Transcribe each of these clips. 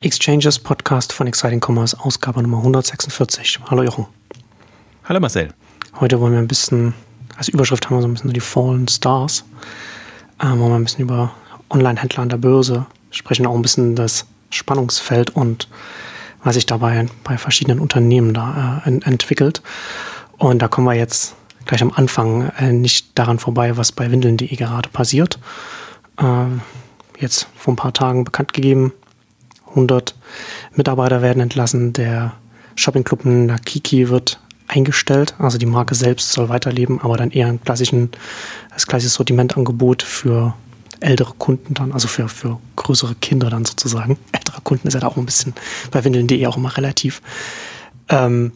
Exchanges Podcast von Exciting Commerce, Ausgabe Nummer 146. Hallo Jochen. Hallo Marcel. Heute wollen wir ein bisschen, als Überschrift haben wir so ein bisschen so die Fallen Stars. Ähm, wollen wir ein bisschen über Online-Händler an der Börse sprechen, auch ein bisschen das Spannungsfeld und was sich dabei bei verschiedenen Unternehmen da äh, entwickelt. Und da kommen wir jetzt gleich am Anfang äh, nicht daran vorbei, was bei Windeln.de gerade passiert. Äh, jetzt vor ein paar Tagen bekannt gegeben, 100 Mitarbeiter werden entlassen. Der Shoppingclub Nakiki wird eingestellt. Also die Marke selbst soll weiterleben, aber dann eher ein klassischen, das gleiche Sortimentangebot für ältere Kunden dann, also für, für größere Kinder dann sozusagen. Ältere Kunden ist ja da auch ein bisschen bei Windeln.de auch immer relativ. Ähm,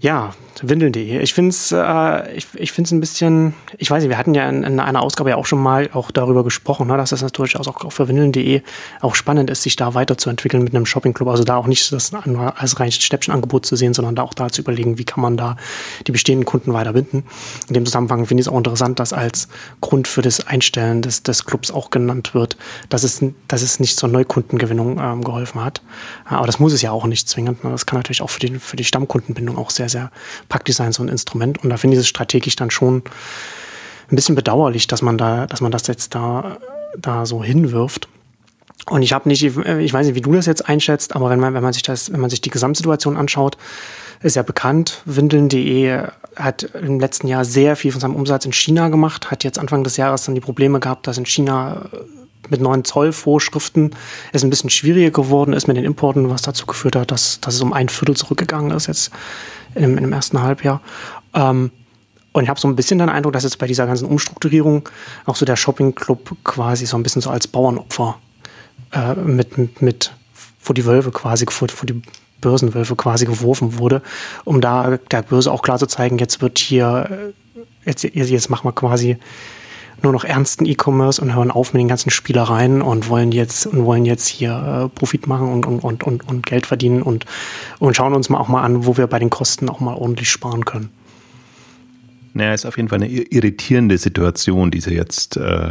ja, Windeln.de. Ich finde es äh, ich, ich find's ein bisschen, ich weiß nicht, wir hatten ja in, in, einer Ausgabe ja auch schon mal auch darüber gesprochen, ne, dass das natürlich auch, für Windeln.de auch spannend ist, sich da weiterzuentwickeln mit einem Shoppingclub. Also da auch nicht das als reines Stäbchenangebot zu sehen, sondern da auch da zu überlegen, wie kann man da die bestehenden Kunden weiter binden. In dem Zusammenhang finde ich es auch interessant, dass als Grund für das Einstellen des, des Clubs auch genannt wird, dass es, dass es nicht zur Neukundengewinnung ähm, geholfen hat. Aber das muss es ja auch nicht zwingend. Ne. Das kann natürlich auch für die, für die Stammkundenbindung auch sehr, sehr sein, so ein Instrument. Und da finde ich es strategisch dann schon ein bisschen bedauerlich, dass man da, dass man das jetzt da, da so hinwirft. Und ich habe nicht, ich weiß nicht, wie du das jetzt einschätzt, aber wenn man, wenn man sich das, wenn man sich die Gesamtsituation anschaut, ist ja bekannt, Windeln.de hat im letzten Jahr sehr viel von seinem Umsatz in China gemacht, hat jetzt Anfang des Jahres dann die Probleme gehabt, dass in China mit neuen Zollvorschriften es ein bisschen schwieriger geworden ist mit den Importen, was dazu geführt hat, dass, dass es um ein Viertel zurückgegangen ist jetzt in dem ersten Halbjahr. Ähm, und ich habe so ein bisschen den Eindruck, dass jetzt bei dieser ganzen Umstrukturierung auch so der Shopping-Club quasi so ein bisschen so als Bauernopfer äh, mit, mit, vor die Wölfe quasi, vor, vor die Börsenwölfe quasi geworfen wurde, um da der Börse auch klar zu zeigen, jetzt wird hier, äh, jetzt, jetzt machen wir quasi nur noch ernsten E-Commerce und hören auf mit den ganzen Spielereien und wollen jetzt und wollen jetzt hier äh, Profit machen und, und, und, und, und Geld verdienen und, und schauen uns mal auch mal an, wo wir bei den Kosten auch mal ordentlich sparen können. Naja, ist auf jeden Fall eine irritierende Situation, die sie jetzt äh,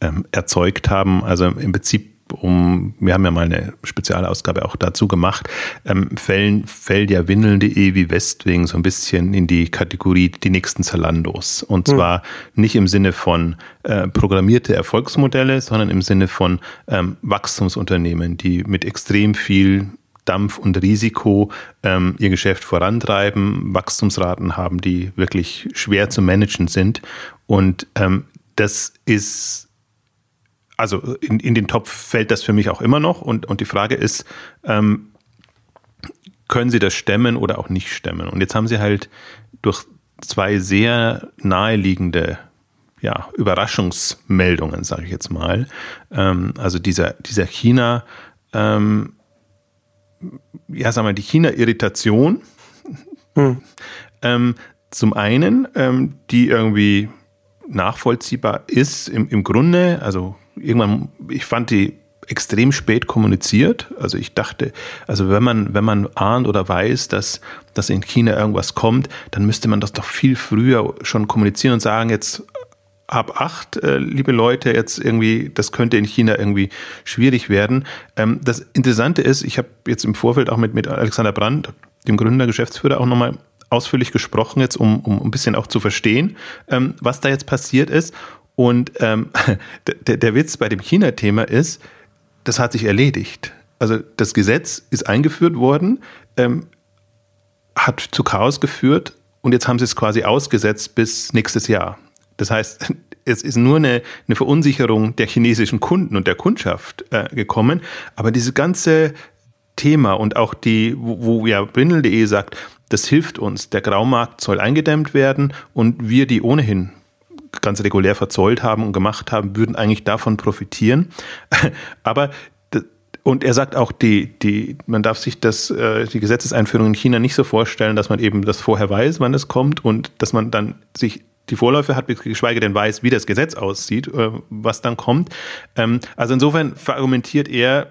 ähm, erzeugt haben. Also im Prinzip um, wir haben ja mal eine Spezialausgabe auch dazu gemacht, ähm, fällen, fällt ja Windeln.de wie Westwing so ein bisschen in die Kategorie die nächsten Zalandos. Und hm. zwar mhm. nicht im Sinne von äh, programmierte Erfolgsmodelle, sondern im Sinne von ähm, Wachstumsunternehmen, die mit extrem viel Dampf und Risiko ähm, ihr Geschäft vorantreiben, Wachstumsraten haben, die wirklich schwer zu managen sind. Und ähm, das ist also in, in den Topf fällt das für mich auch immer noch. Und, und die Frage ist, ähm, können sie das stemmen oder auch nicht stemmen? Und jetzt haben sie halt durch zwei sehr naheliegende ja, Überraschungsmeldungen, sage ich jetzt mal. Ähm, also dieser, dieser China, ähm, ja, sagen wir, die China-Irritation. Hm. Ähm, zum einen, ähm, die irgendwie nachvollziehbar ist im, im Grunde, also irgendwann, ich fand die extrem spät kommuniziert. Also ich dachte, also wenn man, wenn man ahnt oder weiß, dass, dass in China irgendwas kommt, dann müsste man das doch viel früher schon kommunizieren und sagen, jetzt ab acht, äh, liebe Leute, jetzt irgendwie, das könnte in China irgendwie schwierig werden. Ähm, das Interessante ist, ich habe jetzt im Vorfeld auch mit, mit Alexander Brandt, dem Gründer, Geschäftsführer, auch nochmal ausführlich gesprochen, jetzt um, um ein bisschen auch zu verstehen, ähm, was da jetzt passiert ist. Und ähm, der, der Witz bei dem China-Thema ist, das hat sich erledigt. Also das Gesetz ist eingeführt worden, ähm, hat zu Chaos geführt und jetzt haben sie es quasi ausgesetzt bis nächstes Jahr. Das heißt, es ist nur eine, eine Verunsicherung der chinesischen Kunden und der Kundschaft äh, gekommen, aber dieses ganze Thema und auch die, wo, wo ja Brindel.de sagt, das hilft uns, der Graumarkt soll eingedämmt werden und wir, die ohnehin ganz regulär verzollt haben und gemacht haben, würden eigentlich davon profitieren. Aber und er sagt auch, die, die, man darf sich das, äh, die Gesetzeseinführung in China nicht so vorstellen, dass man eben das vorher weiß, wann es kommt und dass man dann sich die Vorläufe hat, geschweige denn weiß, wie das Gesetz aussieht, äh, was dann kommt. Ähm, also insofern verargumentiert er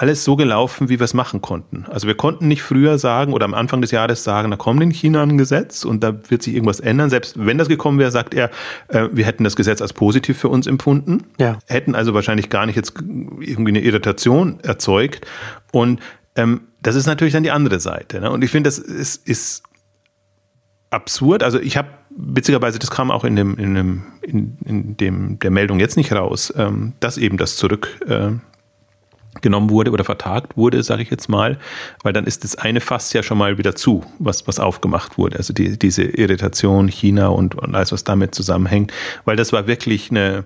alles so gelaufen, wie wir es machen konnten. Also wir konnten nicht früher sagen oder am Anfang des Jahres sagen, da kommt in China ein Gesetz und da wird sich irgendwas ändern. Selbst wenn das gekommen wäre, sagt er, äh, wir hätten das Gesetz als positiv für uns empfunden, ja. hätten also wahrscheinlich gar nicht jetzt irgendwie eine Irritation erzeugt. Und ähm, das ist natürlich dann die andere Seite. Ne? Und ich finde, das ist, ist absurd. Also ich habe witzigerweise, das kam auch in dem, in dem, in, in dem der Meldung jetzt nicht raus, ähm, dass eben das zurück äh, genommen wurde oder vertagt wurde, sage ich jetzt mal, weil dann ist das eine Fass ja schon mal wieder zu, was, was aufgemacht wurde. Also die, diese Irritation China und, und alles, was damit zusammenhängt, weil das war wirklich eine,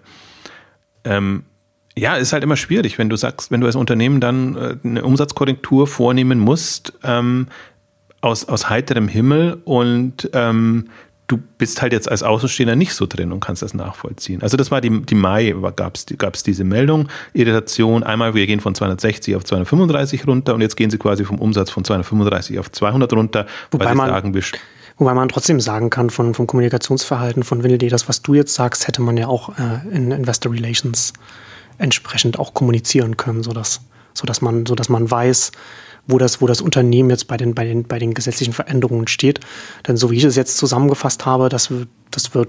ähm, ja, ist halt immer schwierig, wenn du sagst, wenn du als Unternehmen dann äh, eine Umsatzkorrektur vornehmen musst, ähm, aus, aus heiterem Himmel und ähm, du bist halt jetzt als Außenstehender nicht so drin und kannst das nachvollziehen. Also das war die, die Mai, gab es diese Meldung, Irritation, einmal wir gehen von 260 auf 235 runter und jetzt gehen sie quasi vom Umsatz von 235 auf 200 runter, wobei weil man, sagen, wir Wobei man trotzdem sagen kann, von, vom Kommunikationsverhalten von WinLD, das, was du jetzt sagst, hätte man ja auch äh, in Investor Relations entsprechend auch kommunizieren können, sodass, sodass, man, sodass man weiß, wo das, wo das Unternehmen jetzt bei den, bei, den, bei den gesetzlichen Veränderungen steht. Denn so wie ich es jetzt zusammengefasst habe, das, das wird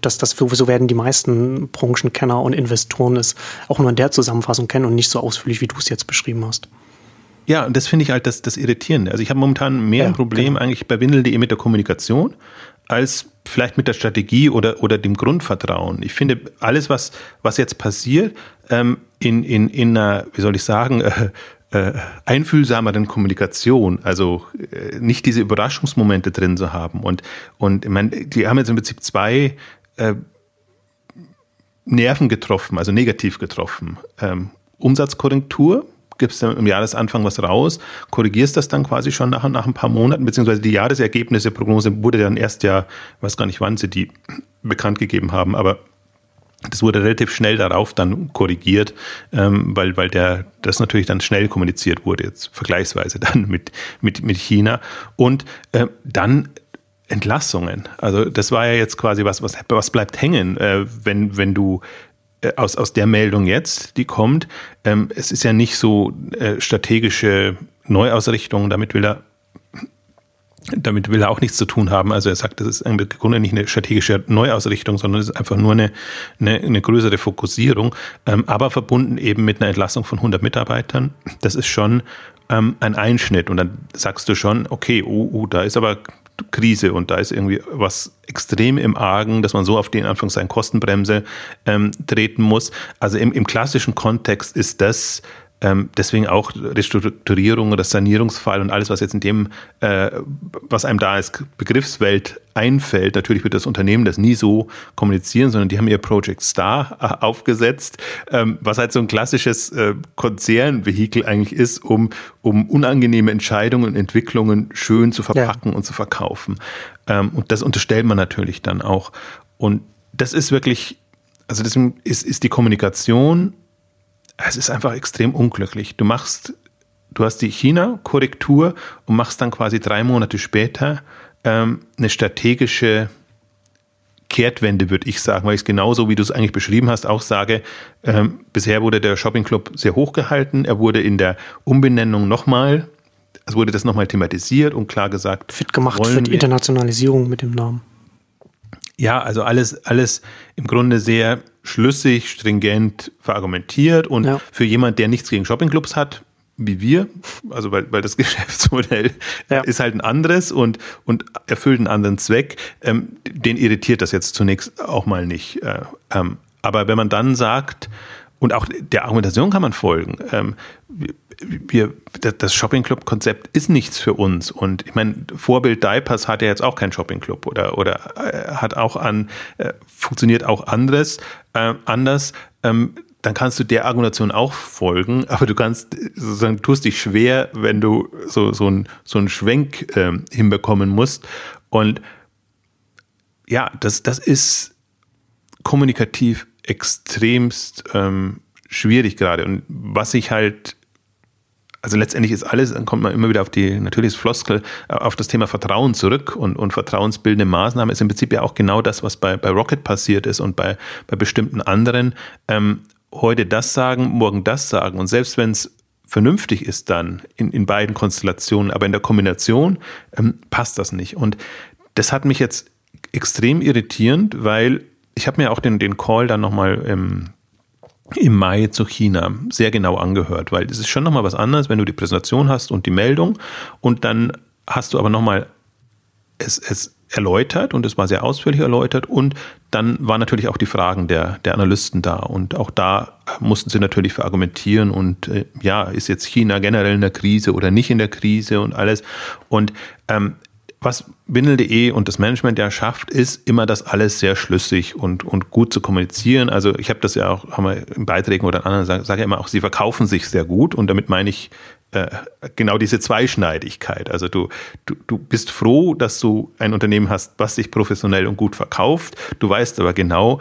das, das, so werden die meisten Branchenkenner und Investoren es auch nur in der Zusammenfassung kennen und nicht so ausführlich, wie du es jetzt beschrieben hast. Ja, und das finde ich halt das, das Irritierende. Also ich habe momentan mehr ja, ein Problem genau. eigentlich bei Windel.de mit der Kommunikation als vielleicht mit der Strategie oder, oder dem Grundvertrauen. Ich finde, alles, was, was jetzt passiert, ähm, in, in, in einer, wie soll ich sagen, äh, äh, einfühlsameren Kommunikation, also äh, nicht diese Überraschungsmomente drin zu haben. Und, und ich meine, die haben jetzt im Prinzip zwei äh, Nerven getroffen, also negativ getroffen. Ähm, Umsatzkorrektur, gibst du im Jahresanfang was raus, korrigierst das dann quasi schon nach, nach ein paar Monaten, beziehungsweise die Jahresergebnisse, Prognose wurde dann erst ja, weiß gar nicht, wann sie die bekannt gegeben haben, aber das wurde relativ schnell darauf dann korrigiert, ähm, weil, weil der, das natürlich dann schnell kommuniziert wurde, jetzt vergleichsweise dann mit, mit, mit China. Und äh, dann Entlassungen. Also das war ja jetzt quasi was, was, was bleibt hängen, äh, wenn, wenn du äh, aus, aus der Meldung jetzt, die kommt. Ähm, es ist ja nicht so äh, strategische Neuausrichtung, damit will er damit will er auch nichts zu tun haben. Also er sagt, das ist im Grunde nicht eine strategische Neuausrichtung, sondern es ist einfach nur eine, eine, eine größere Fokussierung, ähm, aber verbunden eben mit einer Entlassung von 100 Mitarbeitern. Das ist schon ähm, ein Einschnitt und dann sagst du schon, okay, uh, uh, da ist aber Krise und da ist irgendwie was extrem im Argen, dass man so auf den Anführungszeichen Kostenbremse ähm, treten muss. Also im, im klassischen Kontext ist das ähm, deswegen auch Restrukturierung oder Sanierungsfall und alles, was jetzt in dem, äh, was einem da als Begriffswelt einfällt. Natürlich wird das Unternehmen das nie so kommunizieren, sondern die haben ihr Project Star äh, aufgesetzt, ähm, was halt so ein klassisches äh, Konzernvehikel eigentlich ist, um, um unangenehme Entscheidungen und Entwicklungen schön zu verpacken ja. und zu verkaufen. Ähm, und das unterstellt man natürlich dann auch. Und das ist wirklich, also deswegen ist, ist die Kommunikation es ist einfach extrem unglücklich. Du machst, du hast die China-Korrektur und machst dann quasi drei Monate später ähm, eine strategische Kehrtwende, würde ich sagen, weil ich es genauso, wie du es eigentlich beschrieben hast, auch sage, ähm, bisher wurde der Shopping Club sehr hoch gehalten. Er wurde in der Umbenennung nochmal, es wurde das nochmal thematisiert und klar gesagt. Fit gemacht für die Internationalisierung mit dem Namen. Ja, also alles, alles im Grunde sehr schlüssig, stringent verargumentiert und ja. für jemand, der nichts gegen Shoppingclubs hat, wie wir, also weil, weil das Geschäftsmodell ja. ist halt ein anderes und, und erfüllt einen anderen Zweck, ähm, den irritiert das jetzt zunächst auch mal nicht. Äh, ähm, aber wenn man dann sagt, und auch der Argumentation kann man folgen, ähm, wir, das Shopping Club Konzept ist nichts für uns. Und ich meine, Vorbild Diapers hat ja jetzt auch keinen Shopping Club oder, oder äh, hat auch an, äh, funktioniert auch anderes, äh, anders. Ähm, dann kannst du der Argumentation auch folgen, aber du kannst sozusagen tust dich schwer, wenn du so, so, ein, so einen Schwenk ähm, hinbekommen musst. Und ja, das, das ist kommunikativ extremst ähm, schwierig gerade. Und was ich halt also letztendlich ist alles, dann kommt man immer wieder auf die, natürlich ist Floskel, äh, auf das Thema Vertrauen zurück und, und vertrauensbildende Maßnahmen ist im Prinzip ja auch genau das, was bei, bei Rocket passiert ist und bei, bei bestimmten anderen. Ähm, heute das sagen, morgen das sagen. Und selbst wenn es vernünftig ist dann in, in beiden Konstellationen, aber in der Kombination ähm, passt das nicht. Und das hat mich jetzt extrem irritierend, weil ich habe mir auch den, den Call dann nochmal im, im Mai zu China sehr genau angehört, weil es ist schon nochmal was anderes, wenn du die Präsentation hast und die Meldung und dann hast du aber nochmal es, es erläutert und es war sehr ausführlich erläutert und dann waren natürlich auch die Fragen der, der Analysten da und auch da mussten sie natürlich verargumentieren und äh, ja, ist jetzt China generell in der Krise oder nicht in der Krise und alles und ähm, was Windel.de und das Management ja schafft, ist immer das alles sehr schlüssig und, und gut zu kommunizieren. Also ich habe das ja auch, haben wir in Beiträgen oder in anderen, sage sag ja immer auch, sie verkaufen sich sehr gut und damit meine ich äh, genau diese Zweischneidigkeit. Also du, du, du bist froh, dass du ein Unternehmen hast, was sich professionell und gut verkauft. Du weißt aber genau,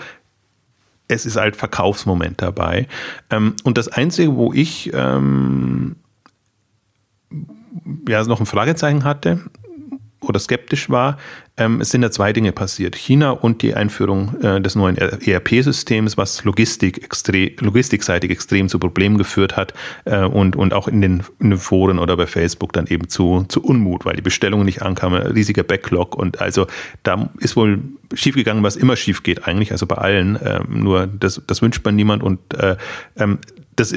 es ist halt Verkaufsmoment dabei. Ähm, und das Einzige, wo ich ähm, ja noch ein Fragezeichen hatte, oder skeptisch war, ähm, es sind ja zwei Dinge passiert. China und die Einführung äh, des neuen ERP-Systems, was Logistik logistikseitig extrem zu Problemen geführt hat äh, und, und auch in den, in den Foren oder bei Facebook dann eben zu, zu Unmut, weil die Bestellungen nicht ankamen, riesiger Backlog. Und also da ist wohl schiefgegangen, was immer schief geht eigentlich, also bei allen, äh, nur das, das wünscht man niemand. Und äh, ähm, das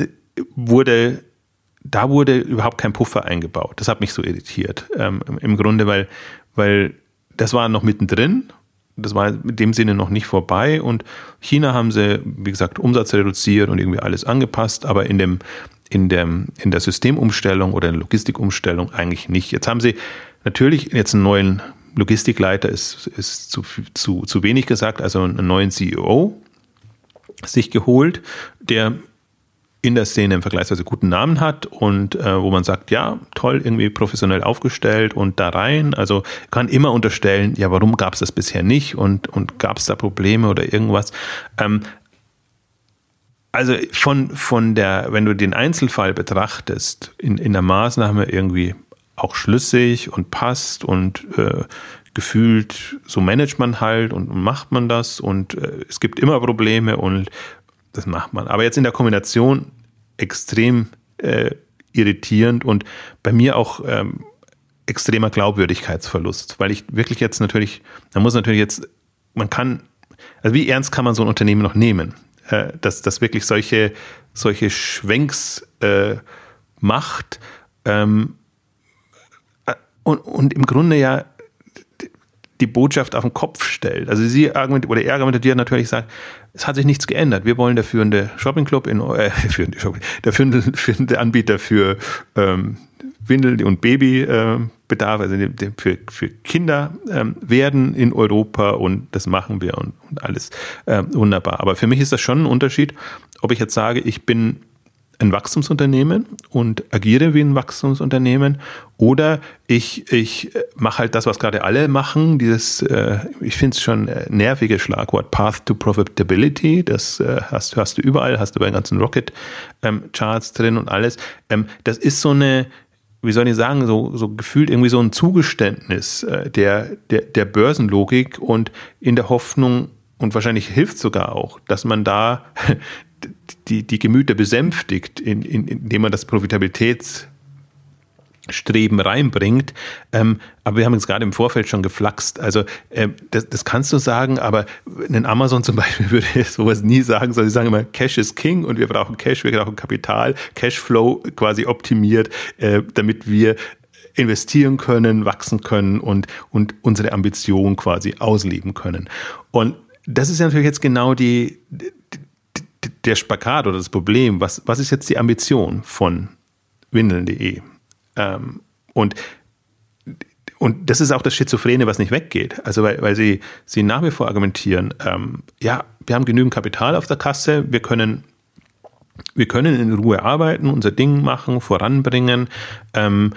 wurde da wurde überhaupt kein Puffer eingebaut. Das hat mich so irritiert. Ähm, Im Grunde, weil, weil das war noch mittendrin. Das war in dem Sinne noch nicht vorbei. Und China haben sie, wie gesagt, Umsatz reduziert und irgendwie alles angepasst, aber in dem, in dem, in der Systemumstellung oder in der Logistikumstellung eigentlich nicht. Jetzt haben sie natürlich jetzt einen neuen Logistikleiter, ist, ist zu, zu, zu wenig gesagt, also einen neuen CEO sich geholt, der in der Szene einen vergleichsweise guten Namen hat und äh, wo man sagt, ja, toll, irgendwie professionell aufgestellt und da rein. Also kann immer unterstellen, ja, warum gab es das bisher nicht und, und gab es da Probleme oder irgendwas. Ähm, also von, von der, wenn du den Einzelfall betrachtest, in, in der Maßnahme irgendwie auch schlüssig und passt und äh, gefühlt so managt man halt und macht man das und äh, es gibt immer Probleme und das macht man. Aber jetzt in der Kombination extrem äh, irritierend und bei mir auch ähm, extremer Glaubwürdigkeitsverlust, weil ich wirklich jetzt natürlich, man muss natürlich jetzt, man kann, also wie ernst kann man so ein Unternehmen noch nehmen, äh, dass das wirklich solche, solche Schwenks äh, macht ähm, äh, und, und im Grunde ja die Botschaft auf den Kopf stellt. Also sie argumentiert, oder er argumentiert natürlich sagt, es hat sich nichts geändert. Wir wollen der führende Shoppingclub in äh, führende Shopping, der führende, führende Anbieter für ähm, Windel- und Babybedarf, äh, also für, für Kinder ähm, werden in Europa und das machen wir und, und alles äh, wunderbar. Aber für mich ist das schon ein Unterschied, ob ich jetzt sage, ich bin ein Wachstumsunternehmen und agiere wie ein Wachstumsunternehmen oder ich, ich mache halt das, was gerade alle machen, dieses, äh, ich finde es schon äh, nervige Schlagwort Path to Profitability, das äh, hast, hast du überall, hast du bei den ganzen Rocket-Charts ähm, drin und alles. Ähm, das ist so eine, wie soll ich sagen, so, so gefühlt irgendwie so ein Zugeständnis äh, der, der, der Börsenlogik und in der Hoffnung, und wahrscheinlich hilft sogar auch, dass man da die, die Gemüter besänftigt, in, in, indem man das Profitabilitätsstreben reinbringt. Ähm, aber wir haben jetzt gerade im Vorfeld schon geflaxt. Also äh, das, das kannst du sagen, aber ein Amazon zum Beispiel würde sowas nie sagen, sondern sie sagen immer, Cash is King und wir brauchen Cash, wir brauchen Kapital, Cashflow quasi optimiert, äh, damit wir investieren können, wachsen können und, und unsere Ambition quasi ausleben können. Und das ist ja natürlich jetzt genau die, der Spagat oder das Problem, was, was ist jetzt die Ambition von windeln.de? Ähm, und, und das ist auch das Schizophrene, was nicht weggeht. Also weil, weil sie, sie nach wie vor argumentieren, ähm, ja, wir haben genügend Kapital auf der Kasse, wir können, wir können in Ruhe arbeiten, unser Ding machen, voranbringen. Ähm,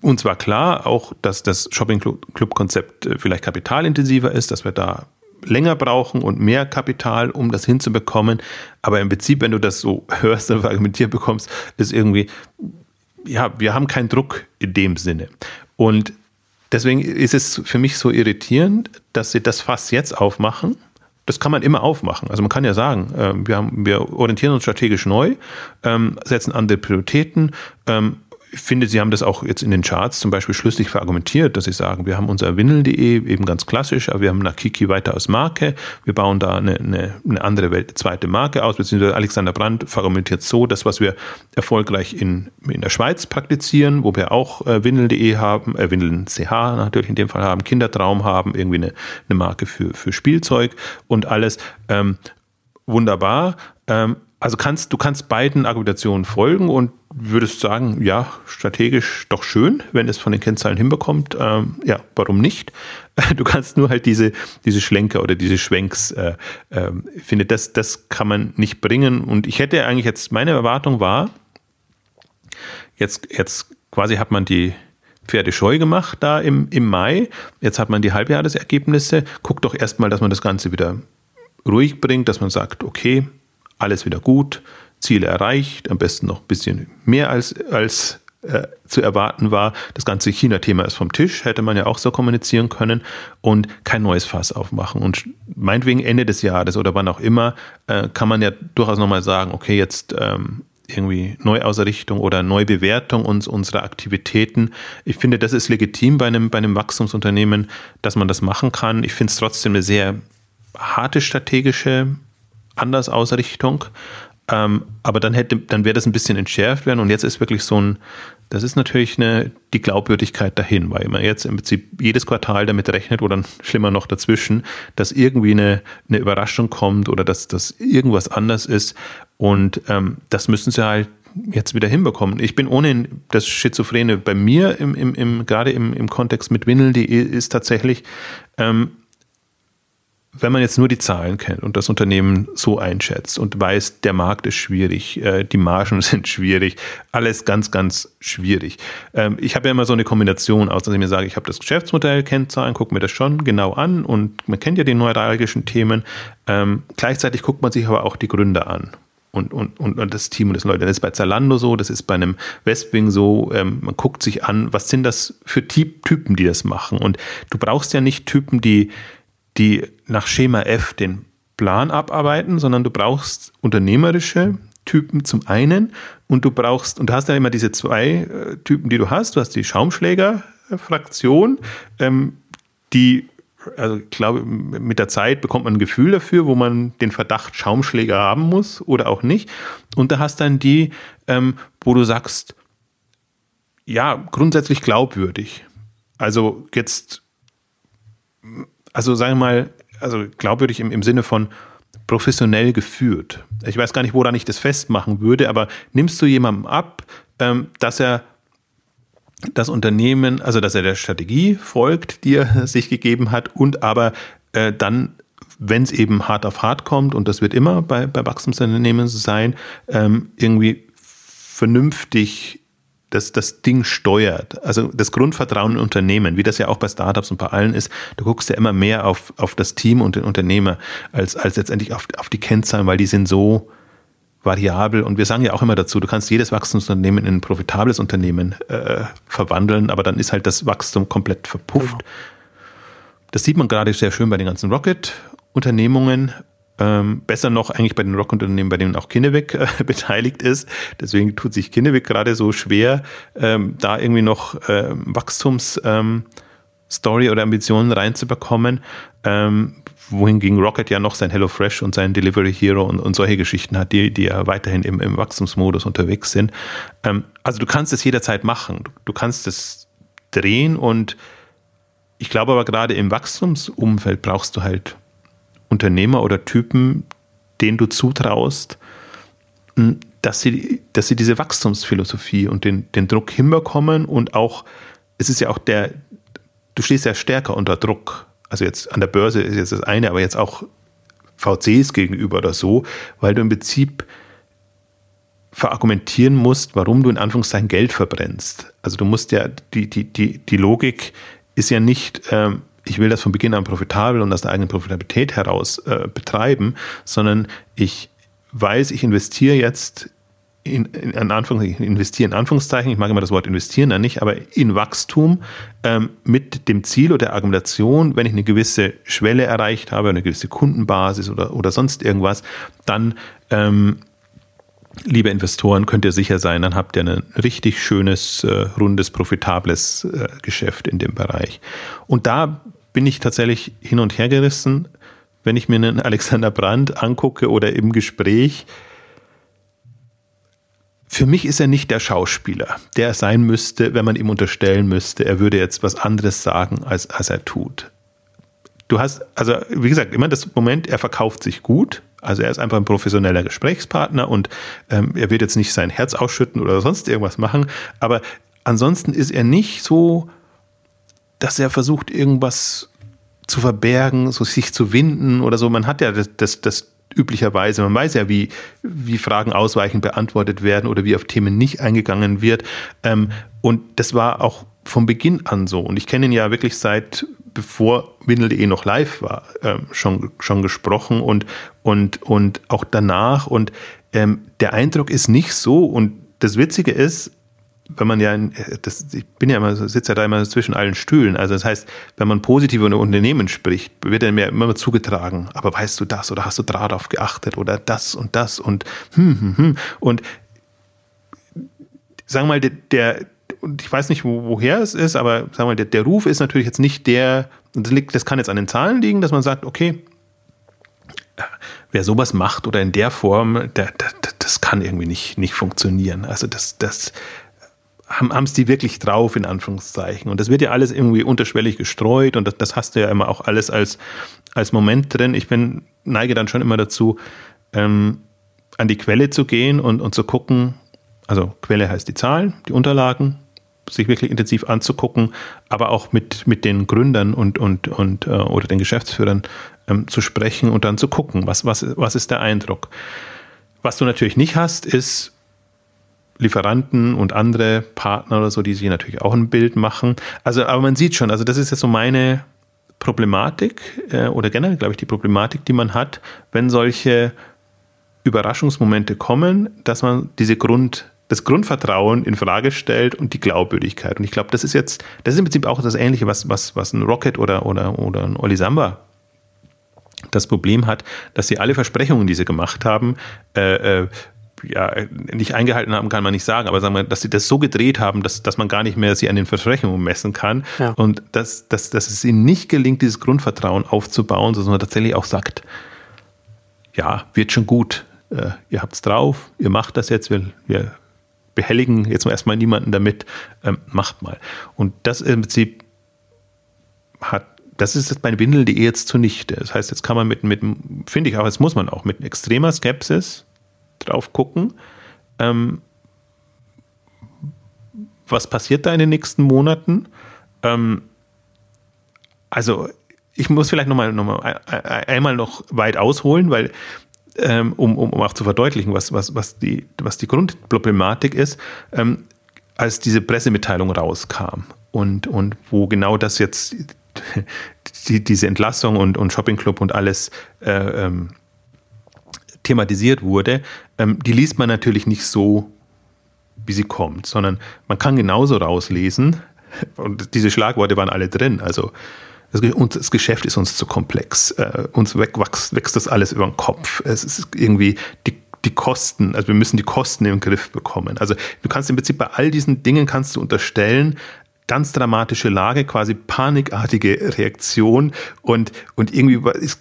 und zwar klar auch, dass das Shopping-Club-Konzept äh, vielleicht kapitalintensiver ist, dass wir da länger brauchen und mehr Kapital, um das hinzubekommen. Aber im Prinzip, wenn du das so hörst und argumentiert bekommst, ist irgendwie, ja, wir haben keinen Druck in dem Sinne. Und deswegen ist es für mich so irritierend, dass sie das Fass jetzt aufmachen das kann man immer aufmachen. Also man kann ja sagen, äh, wir, haben, wir orientieren uns strategisch neu, ähm, setzen andere Prioritäten, ähm, finde, Sie haben das auch jetzt in den Charts zum Beispiel schlüssig verargumentiert, dass Sie sagen, wir haben unser Windel.de eben ganz klassisch, aber wir haben Nakiki weiter als Marke. Wir bauen da eine, eine, eine andere Welt, zweite Marke aus, beziehungsweise Alexander Brandt verargumentiert so, das, was wir erfolgreich in, in der Schweiz praktizieren, wo wir auch äh, Windel.de haben, äh, Windeln CH natürlich in dem Fall haben, Kindertraum haben, irgendwie eine, eine Marke für, für Spielzeug und alles. Ähm, wunderbar. Ähm, also kannst, du kannst beiden Argumentationen folgen und würdest sagen, ja, strategisch doch schön, wenn es von den Kennzahlen hinbekommt. Ähm, ja, warum nicht? Du kannst nur halt diese, diese Schlenker oder diese Schwenks, äh, äh, finde, das, das kann man nicht bringen. Und ich hätte eigentlich jetzt, meine Erwartung war, jetzt, jetzt quasi hat man die, Pferde scheu gemacht da im, im Mai. Jetzt hat man die Halbjahresergebnisse. Guckt doch erstmal, dass man das Ganze wieder ruhig bringt, dass man sagt, okay, alles wieder gut, Ziele erreicht, am besten noch ein bisschen mehr als, als äh, zu erwarten war. Das ganze China-Thema ist vom Tisch, hätte man ja auch so kommunizieren können und kein neues Fass aufmachen. Und meinetwegen Ende des Jahres oder wann auch immer, äh, kann man ja durchaus nochmal sagen, okay, jetzt ähm, irgendwie Neuausrichtung oder Neubewertung uns, unserer Aktivitäten. Ich finde, das ist legitim bei einem, bei einem Wachstumsunternehmen, dass man das machen kann. Ich finde es trotzdem eine sehr harte strategische Andersausrichtung. Ähm, aber dann hätte, dann wäre das ein bisschen entschärft werden und jetzt ist wirklich so ein, das ist natürlich eine, die Glaubwürdigkeit dahin, weil man jetzt im Prinzip jedes Quartal damit rechnet oder schlimmer noch dazwischen, dass irgendwie eine, eine Überraschung kommt oder dass, dass irgendwas anders ist und ähm, das müssen sie halt jetzt wieder hinbekommen. Ich bin ohnehin das Schizophrene bei mir im, im, im gerade im, im Kontext mit Windeln.de ist tatsächlich, ähm, wenn man jetzt nur die Zahlen kennt und das Unternehmen so einschätzt und weiß, der Markt ist schwierig, äh, die Margen sind schwierig, alles ganz, ganz schwierig. Ähm, ich habe ja immer so eine Kombination aus, dass ich mir sage, ich habe das Geschäftsmodell, Kennzahlen, gucke mir das schon genau an und man kennt ja die neuralgischen Themen. Ähm, gleichzeitig guckt man sich aber auch die Gründe an. Und, und, und, das Team und das Leute. Das ist bei Zalando so, das ist bei einem Westwing so. Ähm, man guckt sich an, was sind das für Typen, die das machen. Und du brauchst ja nicht Typen, die die nach Schema F den Plan abarbeiten, sondern du brauchst unternehmerische Typen zum einen und du brauchst, und du hast ja immer diese zwei äh, Typen, die du hast. Du hast die Schaumschläger-Fraktion, ähm, die, also ich glaube, mit der Zeit bekommt man ein Gefühl dafür, wo man den Verdacht Schaumschläger haben muss oder auch nicht. Und da hast dann die, ähm, wo du sagst, ja, grundsätzlich glaubwürdig. Also jetzt also sagen wir mal, also glaubwürdig im, im Sinne von professionell geführt. Ich weiß gar nicht, woran ich das festmachen würde, aber nimmst du jemandem ab, ähm, dass er das Unternehmen, also dass er der Strategie folgt, die er sich gegeben hat und aber äh, dann, wenn es eben hart auf hart kommt, und das wird immer bei, bei Wachstumsunternehmen sein, ähm, irgendwie vernünftig das, das Ding steuert. Also das Grundvertrauen in Unternehmen, wie das ja auch bei Startups und bei allen ist, du guckst ja immer mehr auf, auf das Team und den Unternehmer als, als letztendlich auf, auf die Kennzahlen, weil die sind so variabel. Und wir sagen ja auch immer dazu, du kannst jedes Wachstumsunternehmen in ein profitables Unternehmen äh, verwandeln, aber dann ist halt das Wachstum komplett verpufft. Genau. Das sieht man gerade sehr schön bei den ganzen Rocket-Unternehmungen. Ähm, besser noch eigentlich bei den Rockunternehmen, bei denen auch Kinneweg äh, beteiligt ist. Deswegen tut sich Kinneweg gerade so schwer, ähm, da irgendwie noch ähm, Wachstumsstory ähm, oder Ambitionen reinzubekommen. Ähm, wohingegen Rocket ja noch sein HelloFresh und sein Delivery Hero und, und solche Geschichten hat, die, die ja weiterhin im, im Wachstumsmodus unterwegs sind. Ähm, also du kannst es jederzeit machen. Du, du kannst es drehen und ich glaube aber gerade im Wachstumsumfeld brauchst du halt Unternehmer oder Typen, denen du zutraust, hm, dass sie, dass sie diese Wachstumsphilosophie und den, den Druck hinbekommen und auch, es ist ja auch der, du stehst ja stärker unter Druck. Also jetzt an der Börse ist jetzt das eine, aber jetzt auch VCs gegenüber oder so, weil du im Prinzip verargumentieren musst, warum du in Anführungszeichen Geld verbrennst. Also du musst ja, die, die, die, die Logik ist ja nicht, ähm, ich will das von Beginn an profitabel und aus der eigenen Profitabilität heraus äh, betreiben, sondern ich weiß, ich investiere jetzt in, in, Anführungszeichen, investieren, in Anführungszeichen, ich mag immer das Wort investieren dann nicht, aber in Wachstum ähm, mit dem Ziel oder der Argumentation, wenn ich eine gewisse Schwelle erreicht habe, eine gewisse Kundenbasis oder, oder sonst irgendwas, dann, ähm, liebe Investoren, könnt ihr sicher sein, dann habt ihr ein richtig schönes, äh, rundes, profitables äh, Geschäft in dem Bereich. Und da bin ich tatsächlich hin und her gerissen, wenn ich mir einen Alexander Brandt angucke oder im Gespräch, für mich ist er nicht der Schauspieler, der er sein müsste, wenn man ihm unterstellen müsste, er würde jetzt was anderes sagen, als, als er tut. Du hast, also wie gesagt, immer das Moment, er verkauft sich gut. Also er ist einfach ein professioneller Gesprächspartner und ähm, er wird jetzt nicht sein Herz ausschütten oder sonst irgendwas machen. Aber ansonsten ist er nicht so, dass er versucht, irgendwas zu verbergen, so sich zu winden oder so. Man hat ja das, das, das üblicherweise, man weiß ja, wie, wie Fragen ausweichend beantwortet werden oder wie auf Themen nicht eingegangen wird. Ähm, und das war auch von Beginn an so. Und ich kenne ihn ja wirklich seit bevor Windel.de noch live war, ähm, schon, schon gesprochen und, und, und auch danach. Und ähm, der Eindruck ist nicht so. Und das Witzige ist, wenn man ja, das, ich bin ja immer, sitze ja da immer zwischen allen Stühlen. Also das heißt, wenn man positiv über Unternehmen spricht, wird dann mir immer zugetragen. Aber weißt du das oder hast du darauf geachtet oder das und das und hm, hm, hm. Und sagen wir mal, der, der ich weiß nicht, wo, woher es ist, aber sagen wir mal, der, der Ruf ist natürlich jetzt nicht der, das, liegt, das kann jetzt an den Zahlen liegen, dass man sagt, okay, wer sowas macht oder in der Form, der, der, das kann irgendwie nicht, nicht funktionieren. Also das, das, haben es die wirklich drauf, in Anführungszeichen. Und das wird ja alles irgendwie unterschwellig gestreut und das, das hast du ja immer auch alles als, als Moment drin. Ich bin, neige dann schon immer dazu, ähm, an die Quelle zu gehen und, und zu gucken, also Quelle heißt die Zahlen, die Unterlagen, sich wirklich intensiv anzugucken, aber auch mit, mit den Gründern und, und, und äh, oder den Geschäftsführern ähm, zu sprechen und dann zu gucken, was, was, was ist der Eindruck. Was du natürlich nicht hast, ist Lieferanten und andere Partner oder so, die sich natürlich auch ein Bild machen. Also, aber man sieht schon, also das ist jetzt so meine Problematik äh, oder generell, glaube ich, die Problematik, die man hat, wenn solche Überraschungsmomente kommen, dass man diese Grund, das Grundvertrauen in Frage stellt und die Glaubwürdigkeit. Und ich glaube, das ist jetzt, das ist im Prinzip auch das Ähnliche, was, was, was ein Rocket oder, oder, oder ein Oli Samba das Problem hat, dass sie alle Versprechungen, die sie gemacht haben, äh, äh ja, nicht eingehalten haben, kann man nicht sagen, aber sagen wir, dass sie das so gedreht haben, dass, dass man gar nicht mehr sie an den Versprechungen messen kann. Ja. Und dass, dass, dass es ihnen nicht gelingt, dieses Grundvertrauen aufzubauen, sondern tatsächlich auch sagt, ja, wird schon gut, äh, ihr es drauf, ihr macht das jetzt, wir, wir behelligen jetzt erstmal niemanden damit, ähm, macht mal. Und das im Prinzip hat das ist bei Windel.de jetzt zunichte. Das heißt, jetzt kann man mit, mit finde ich auch, jetzt muss man auch mit extremer Skepsis drauf gucken. Ähm, was passiert da in den nächsten Monaten? Ähm, also ich muss vielleicht noch mal, noch mal einmal noch weit ausholen, weil ähm, um, um, um auch zu verdeutlichen, was, was, was, die, was die Grundproblematik ist, ähm, als diese Pressemitteilung rauskam und, und wo genau das jetzt die, diese Entlassung und, und Shoppingclub und alles äh, ähm, thematisiert wurde, ähm, die liest man natürlich nicht so, wie sie kommt, sondern man kann genauso rauslesen, und diese Schlagworte waren alle drin, also das Geschäft ist uns zu komplex, äh, uns wächst, wächst das alles über den Kopf, es ist irgendwie die die Kosten, also wir müssen die Kosten im Griff bekommen. Also du kannst im Prinzip bei all diesen Dingen kannst du unterstellen, ganz dramatische Lage, quasi panikartige Reaktion und, und irgendwie ist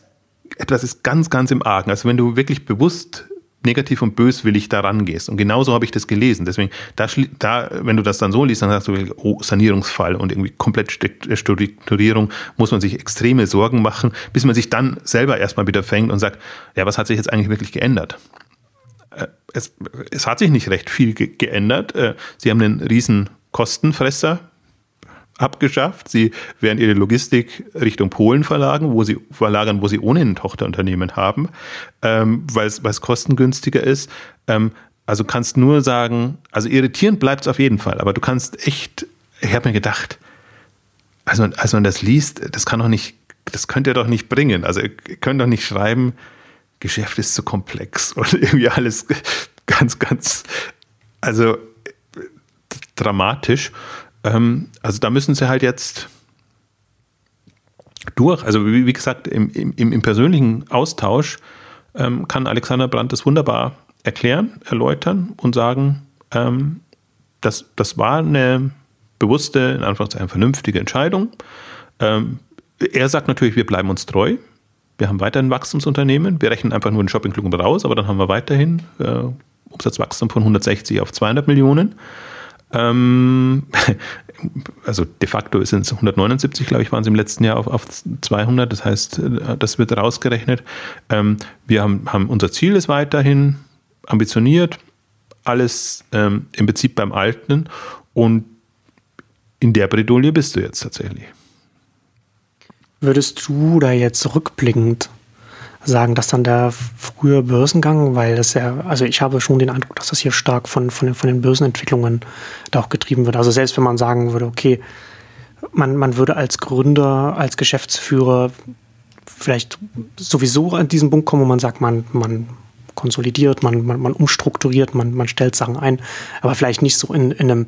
etwas ist ganz, ganz im Argen. Also wenn du wirklich bewusst negativ und böswillig daran gehst. Und genauso habe ich das gelesen. Deswegen, da, da, wenn du das dann so liest, dann sagst du, oh, Sanierungsfall und irgendwie komplett Strukturierung, muss man sich extreme Sorgen machen, bis man sich dann selber erstmal wieder fängt und sagt, ja, was hat sich jetzt eigentlich wirklich geändert? Äh, es, es hat sich nicht recht viel ge geändert. Äh, sie haben einen riesen Kostenfresser abgeschafft. Sie werden ihre Logistik Richtung Polen verlagern, wo sie verlagern, wo sie ohnehin ein Tochterunternehmen haben, ähm, weil es kostengünstiger ist. Ähm, also kannst nur sagen, also irritierend bleibt es auf jeden Fall, aber du kannst echt, ich habe mir gedacht, also als man das liest, das kann doch nicht, das könnt ihr doch nicht bringen. Also ihr könnt doch nicht schreiben, Geschäft ist zu komplex und irgendwie alles ganz, ganz, also dramatisch. Ähm, also da müssen sie halt jetzt durch. Also wie, wie gesagt, im, im, im, persönlichen Austausch ähm, kann Alexander Brandt das wunderbar erklären, erläutern und sagen, ähm, das, das war eine bewusste, in Anführungszeichen vernünftige Entscheidung. Ähm, er sagt natürlich, wir bleiben uns treu. Wir haben weiterhin Wachstumsunternehmen. Wir rechnen einfach nur den Shopping Club raus, aber dann haben wir weiterhin äh, Umsatzwachstum von 160 auf 200 Millionen. Ähm, also de facto sind es 179, glaube ich, waren es im letzten Jahr auf, auf 200. Das heißt, äh, das wird rausgerechnet. Ähm, wir haben, haben unser Ziel ist weiterhin ambitioniert, alles ähm, im Prinzip beim Alten und in der Bredouille bist du jetzt tatsächlich. Würdest du da jetzt rückblickend sagen, dass dann der frühe Börsengang, weil das ja, also ich habe schon den Eindruck, dass das hier stark von, von, den, von den Börsenentwicklungen da auch getrieben wird. Also selbst wenn man sagen würde, okay, man, man würde als Gründer, als Geschäftsführer vielleicht sowieso an diesen Punkt kommen, wo man sagt, man, man konsolidiert, man, man, man umstrukturiert, man, man stellt Sachen ein, aber vielleicht nicht so in, in einem,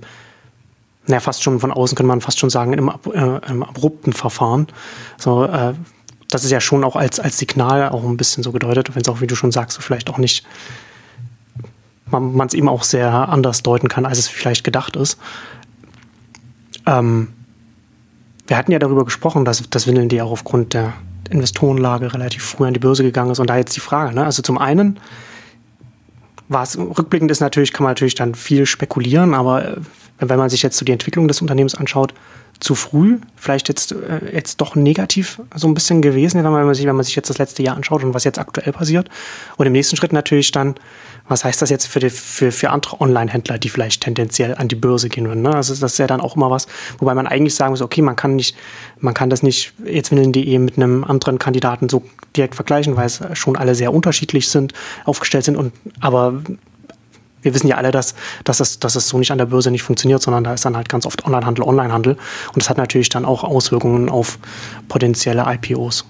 naja, fast schon von außen könnte man fast schon sagen, in einem, äh, einem abrupten Verfahren. So, äh, das ist ja schon auch als, als Signal auch ein bisschen so gedeutet, wenn es auch, wie du schon sagst, vielleicht auch nicht, man es eben auch sehr anders deuten kann, als es vielleicht gedacht ist. Ähm, wir hatten ja darüber gesprochen, dass, dass Windeln auch aufgrund der Investorenlage relativ früh an die Börse gegangen ist. Und da jetzt die Frage, ne? also zum einen war es, rückblickend ist natürlich, kann man natürlich dann viel spekulieren, aber äh, wenn man sich jetzt so die Entwicklung des Unternehmens anschaut, zu früh, vielleicht jetzt, äh, jetzt doch negativ so ein bisschen gewesen, wenn man, sich, wenn man sich jetzt das letzte Jahr anschaut und was jetzt aktuell passiert. Und im nächsten Schritt natürlich dann, was heißt das jetzt für, die, für, für andere Online-Händler, die vielleicht tendenziell an die Börse gehen würden. Ne? Also das ist ja dann auch immer was, wobei man eigentlich sagen muss, okay, man kann nicht, man kann das nicht jetzt windeln.de mit einem anderen Kandidaten so direkt vergleichen, weil es schon alle sehr unterschiedlich sind, aufgestellt sind und aber wir wissen ja alle, dass, dass, es, dass es so nicht an der Börse nicht funktioniert, sondern da ist dann halt ganz oft Onlinehandel, Onlinehandel. Und das hat natürlich dann auch Auswirkungen auf potenzielle IPOs.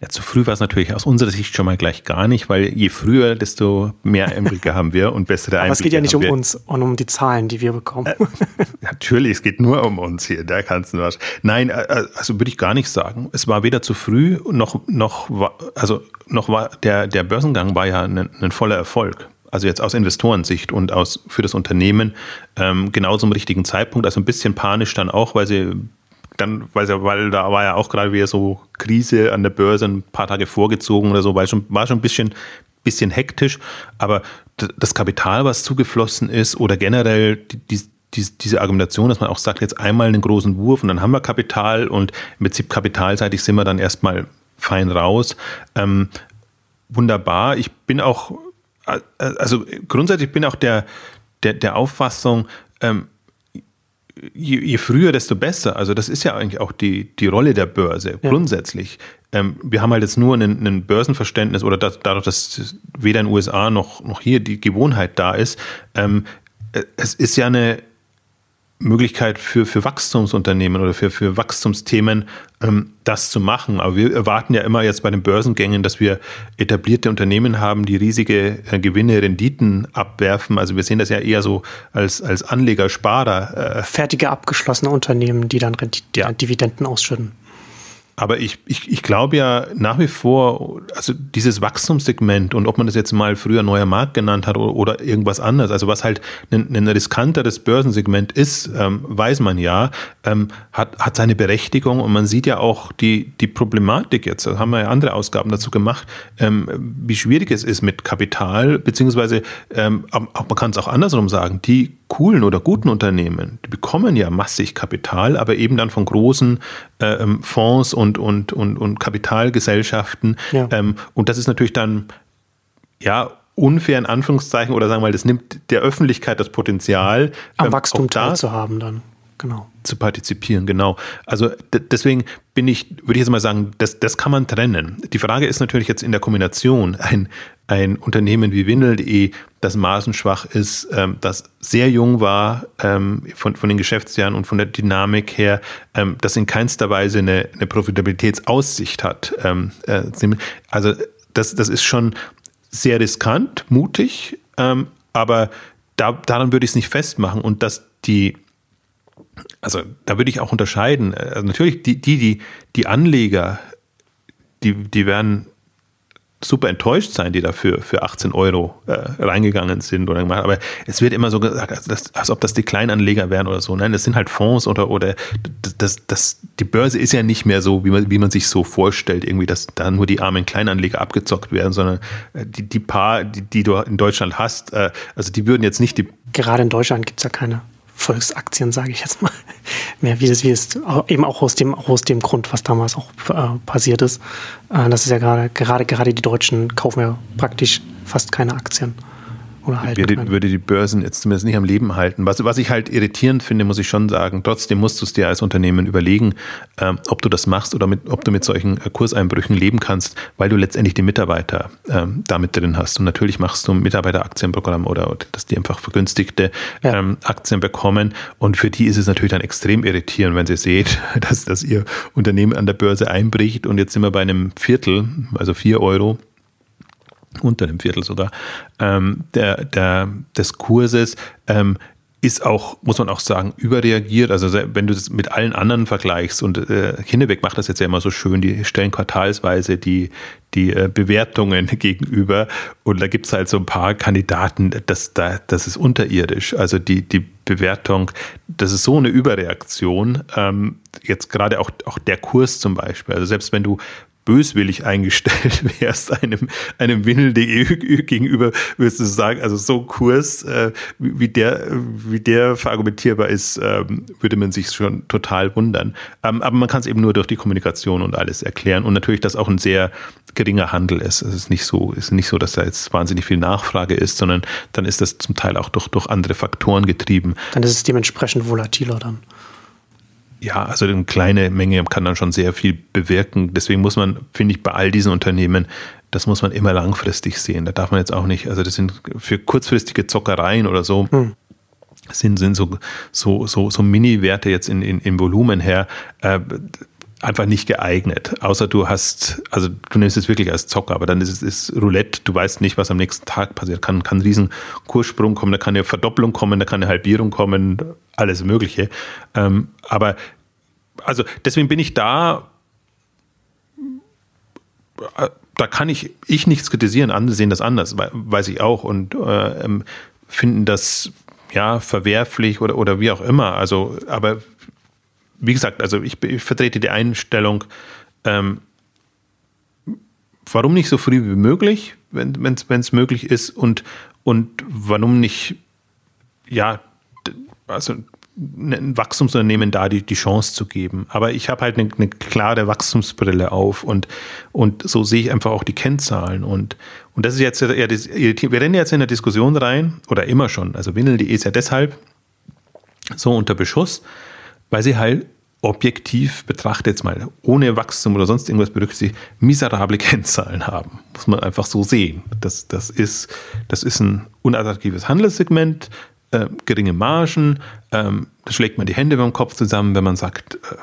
Ja, zu früh war es natürlich aus unserer Sicht schon mal gleich gar nicht, weil je früher, desto mehr Einblicke haben wir und bessere Einblicke. Aber es geht ja nicht um wir. uns und um die Zahlen, die wir bekommen. Äh, natürlich, es geht nur um uns hier, da kannst du was. Nein, äh, äh, also würde ich gar nicht sagen. Es war weder zu früh noch, noch, also noch war der, der Börsengang war ja ein, ein voller Erfolg also jetzt aus Investorensicht und aus für das Unternehmen ähm, genau zum richtigen Zeitpunkt, also ein bisschen panisch dann auch, weil sie dann, weil, weil da war ja auch gerade wieder so Krise an der Börse ein paar Tage vorgezogen oder so, weil schon, war schon ein bisschen, bisschen hektisch, aber das Kapital, was zugeflossen ist oder generell die, die, diese Argumentation, dass man auch sagt, jetzt einmal einen großen Wurf und dann haben wir Kapital und im Prinzip kapitalseitig sind wir dann erstmal fein raus. Ähm, wunderbar. Ich bin auch also grundsätzlich bin auch der, der, der Auffassung, ähm, je, je, früher, desto besser. Also das ist ja eigentlich auch die, die Rolle der Börse ja. grundsätzlich. Ähm, wir haben halt jetzt nur ein, ein Börsenverständnis oder das, dadurch, dass weder in den USA noch, noch hier die Gewohnheit da ist. Ähm, es ist ja eine Möglichkeit für, für Wachstumsunternehmen oder für, für Wachstumsthemen, ähm, das zu machen. Aber wir erwarten ja immer jetzt bei den Börsengängen, dass wir etablierte Unternehmen haben, die riesige äh, Gewinne, Renditen abwerfen. Also wir sehen das ja eher so als, als Anleger, Sparer. Äh. Fertige abgeschlossene Unternehmen, die dann Rendite, ja. Dividenden ausschütten. Aber ich, ich, ich glaube ja nach wie vor, also dieses Wachstumssegment und ob man das jetzt mal früher neuer Markt genannt hat oder, oder irgendwas anderes, also was halt ein, ein riskanteres Börsensegment ist, ähm, weiß man ja, ähm, hat, hat seine Berechtigung und man sieht ja auch die, die Problematik jetzt, da haben wir ja andere Ausgaben dazu gemacht, ähm, wie schwierig es ist mit Kapital, beziehungsweise ähm, man kann es auch andersrum sagen, die coolen oder guten Unternehmen, die bekommen ja massig Kapital, aber eben dann von großen äh, ähm, Fonds und, und, und, und Kapitalgesellschaften. Ja. Ähm, und das ist natürlich dann, ja, unfair in Anführungszeichen oder sagen wir mal, das nimmt der Öffentlichkeit das Potenzial. Am ähm, Wachstum teilzuhaben dann, genau. Zu partizipieren, genau. Also deswegen bin ich, würde ich jetzt mal sagen, das, das kann man trennen. Die Frage ist natürlich jetzt in der Kombination ein, ein Unternehmen wie Windel.de, das maßenschwach ist, ähm, das sehr jung war ähm, von, von den Geschäftsjahren und von der Dynamik her, ähm, das in keinster Weise eine, eine Profitabilitätsaussicht hat. Ähm, äh, also das, das ist schon sehr riskant, mutig, ähm, aber da, daran würde ich es nicht festmachen und dass die also da würde ich auch unterscheiden. Also natürlich, die, die, die, Anleger, die, die werden super enttäuscht sein, die dafür für 18 Euro äh, reingegangen sind oder gemacht. Aber es wird immer so gesagt, als, als ob das die Kleinanleger wären oder so. Nein, das sind halt Fonds oder oder das, das, die Börse ist ja nicht mehr so, wie man, wie man sich so vorstellt, irgendwie, dass da nur die armen Kleinanleger abgezockt werden, sondern äh, die, die paar, die, die du in Deutschland hast, äh, also die würden jetzt nicht die. Gerade in Deutschland gibt es ja keine Volksaktien, sage ich jetzt mal, mehr wie es, wie es eben auch aus dem, auch aus dem Grund, was damals auch äh, passiert ist. Äh, das ist ja gerade, gerade, gerade die Deutschen kaufen ja praktisch fast keine Aktien. Oder halten würde, würde die Börsen jetzt zumindest nicht am Leben halten. Was, was ich halt irritierend finde, muss ich schon sagen. Trotzdem musst du es dir als Unternehmen überlegen, ähm, ob du das machst oder mit, ob du mit solchen äh, Kurseinbrüchen leben kannst, weil du letztendlich die Mitarbeiter ähm, damit drin hast. Und natürlich machst du ein Mitarbeiteraktienprogramm oder, oder dass die einfach vergünstigte ja. ähm, Aktien bekommen. Und für die ist es natürlich dann extrem irritierend, wenn sie seht, dass, dass ihr Unternehmen an der Börse einbricht und jetzt sind wir bei einem Viertel, also vier Euro unter dem Viertel sogar, ähm, der, der, des Kurses, ähm, ist auch, muss man auch sagen, überreagiert. Also wenn du das mit allen anderen vergleichst und äh, Hinnebeck macht das jetzt ja immer so schön, die stellen quartalsweise die, die äh, Bewertungen gegenüber und da gibt es halt so ein paar Kandidaten, das, da, das ist unterirdisch. Also die, die Bewertung, das ist so eine Überreaktion. Ähm, jetzt gerade auch, auch der Kurs zum Beispiel. Also selbst wenn du böswillig eingestellt wärst einem, einem Windel.de gegenüber, würdest du sagen, also so ein Kurs, äh, wie, der, wie der verargumentierbar ist, ähm, würde man sich schon total wundern. Ähm, aber man kann es eben nur durch die Kommunikation und alles erklären und natürlich, dass auch ein sehr geringer Handel ist. Es ist nicht so, ist nicht so, dass da jetzt wahnsinnig viel Nachfrage ist, sondern dann ist das zum Teil auch durch, durch andere Faktoren getrieben. Dann ist es dementsprechend volatiler dann ja, also eine kleine Menge kann dann schon sehr viel bewirken. Deswegen muss man, finde ich, bei all diesen Unternehmen, das muss man immer langfristig sehen. Da darf man jetzt auch nicht, also das sind für kurzfristige Zockereien oder so, hm. sind, sind so, so, so, so Mini-Werte jetzt in, in, im Volumen her. Äh, einfach nicht geeignet. Außer du hast, also du nimmst es wirklich als Zocker, aber dann ist es ist Roulette, du weißt nicht, was am nächsten Tag passiert. Kann, kann ein riesen Kurssprung kommen, da kann eine Verdopplung kommen, da kann eine Halbierung kommen, alles Mögliche. Ähm, aber also deswegen bin ich da, da kann ich, ich nichts kritisieren, andere sehen das anders, weiß ich auch und äh, ähm, finden das ja verwerflich oder, oder wie auch immer. Also, aber wie gesagt, also ich, ich vertrete die Einstellung, ähm, warum nicht so früh wie möglich, wenn es möglich ist und, und warum nicht, ja, also ein Wachstumsunternehmen da die, die Chance zu geben. Aber ich habe halt eine, eine, klare Wachstumsbrille auf und, und so sehe ich einfach auch die Kennzahlen. Und, und das ist jetzt eher das, wir rennen jetzt in eine Diskussion rein, oder immer schon. Also Windel.de ist ja deshalb so unter Beschuss, weil sie halt objektiv betrachtet jetzt mal, ohne Wachstum oder sonst irgendwas berücksichtigt, miserable Kennzahlen haben. Muss man einfach so sehen. Das, das, ist, das ist ein unattraktives Handelssegment, äh, geringe Margen. Ähm, da schlägt man die Hände beim Kopf zusammen, wenn man sagt, äh,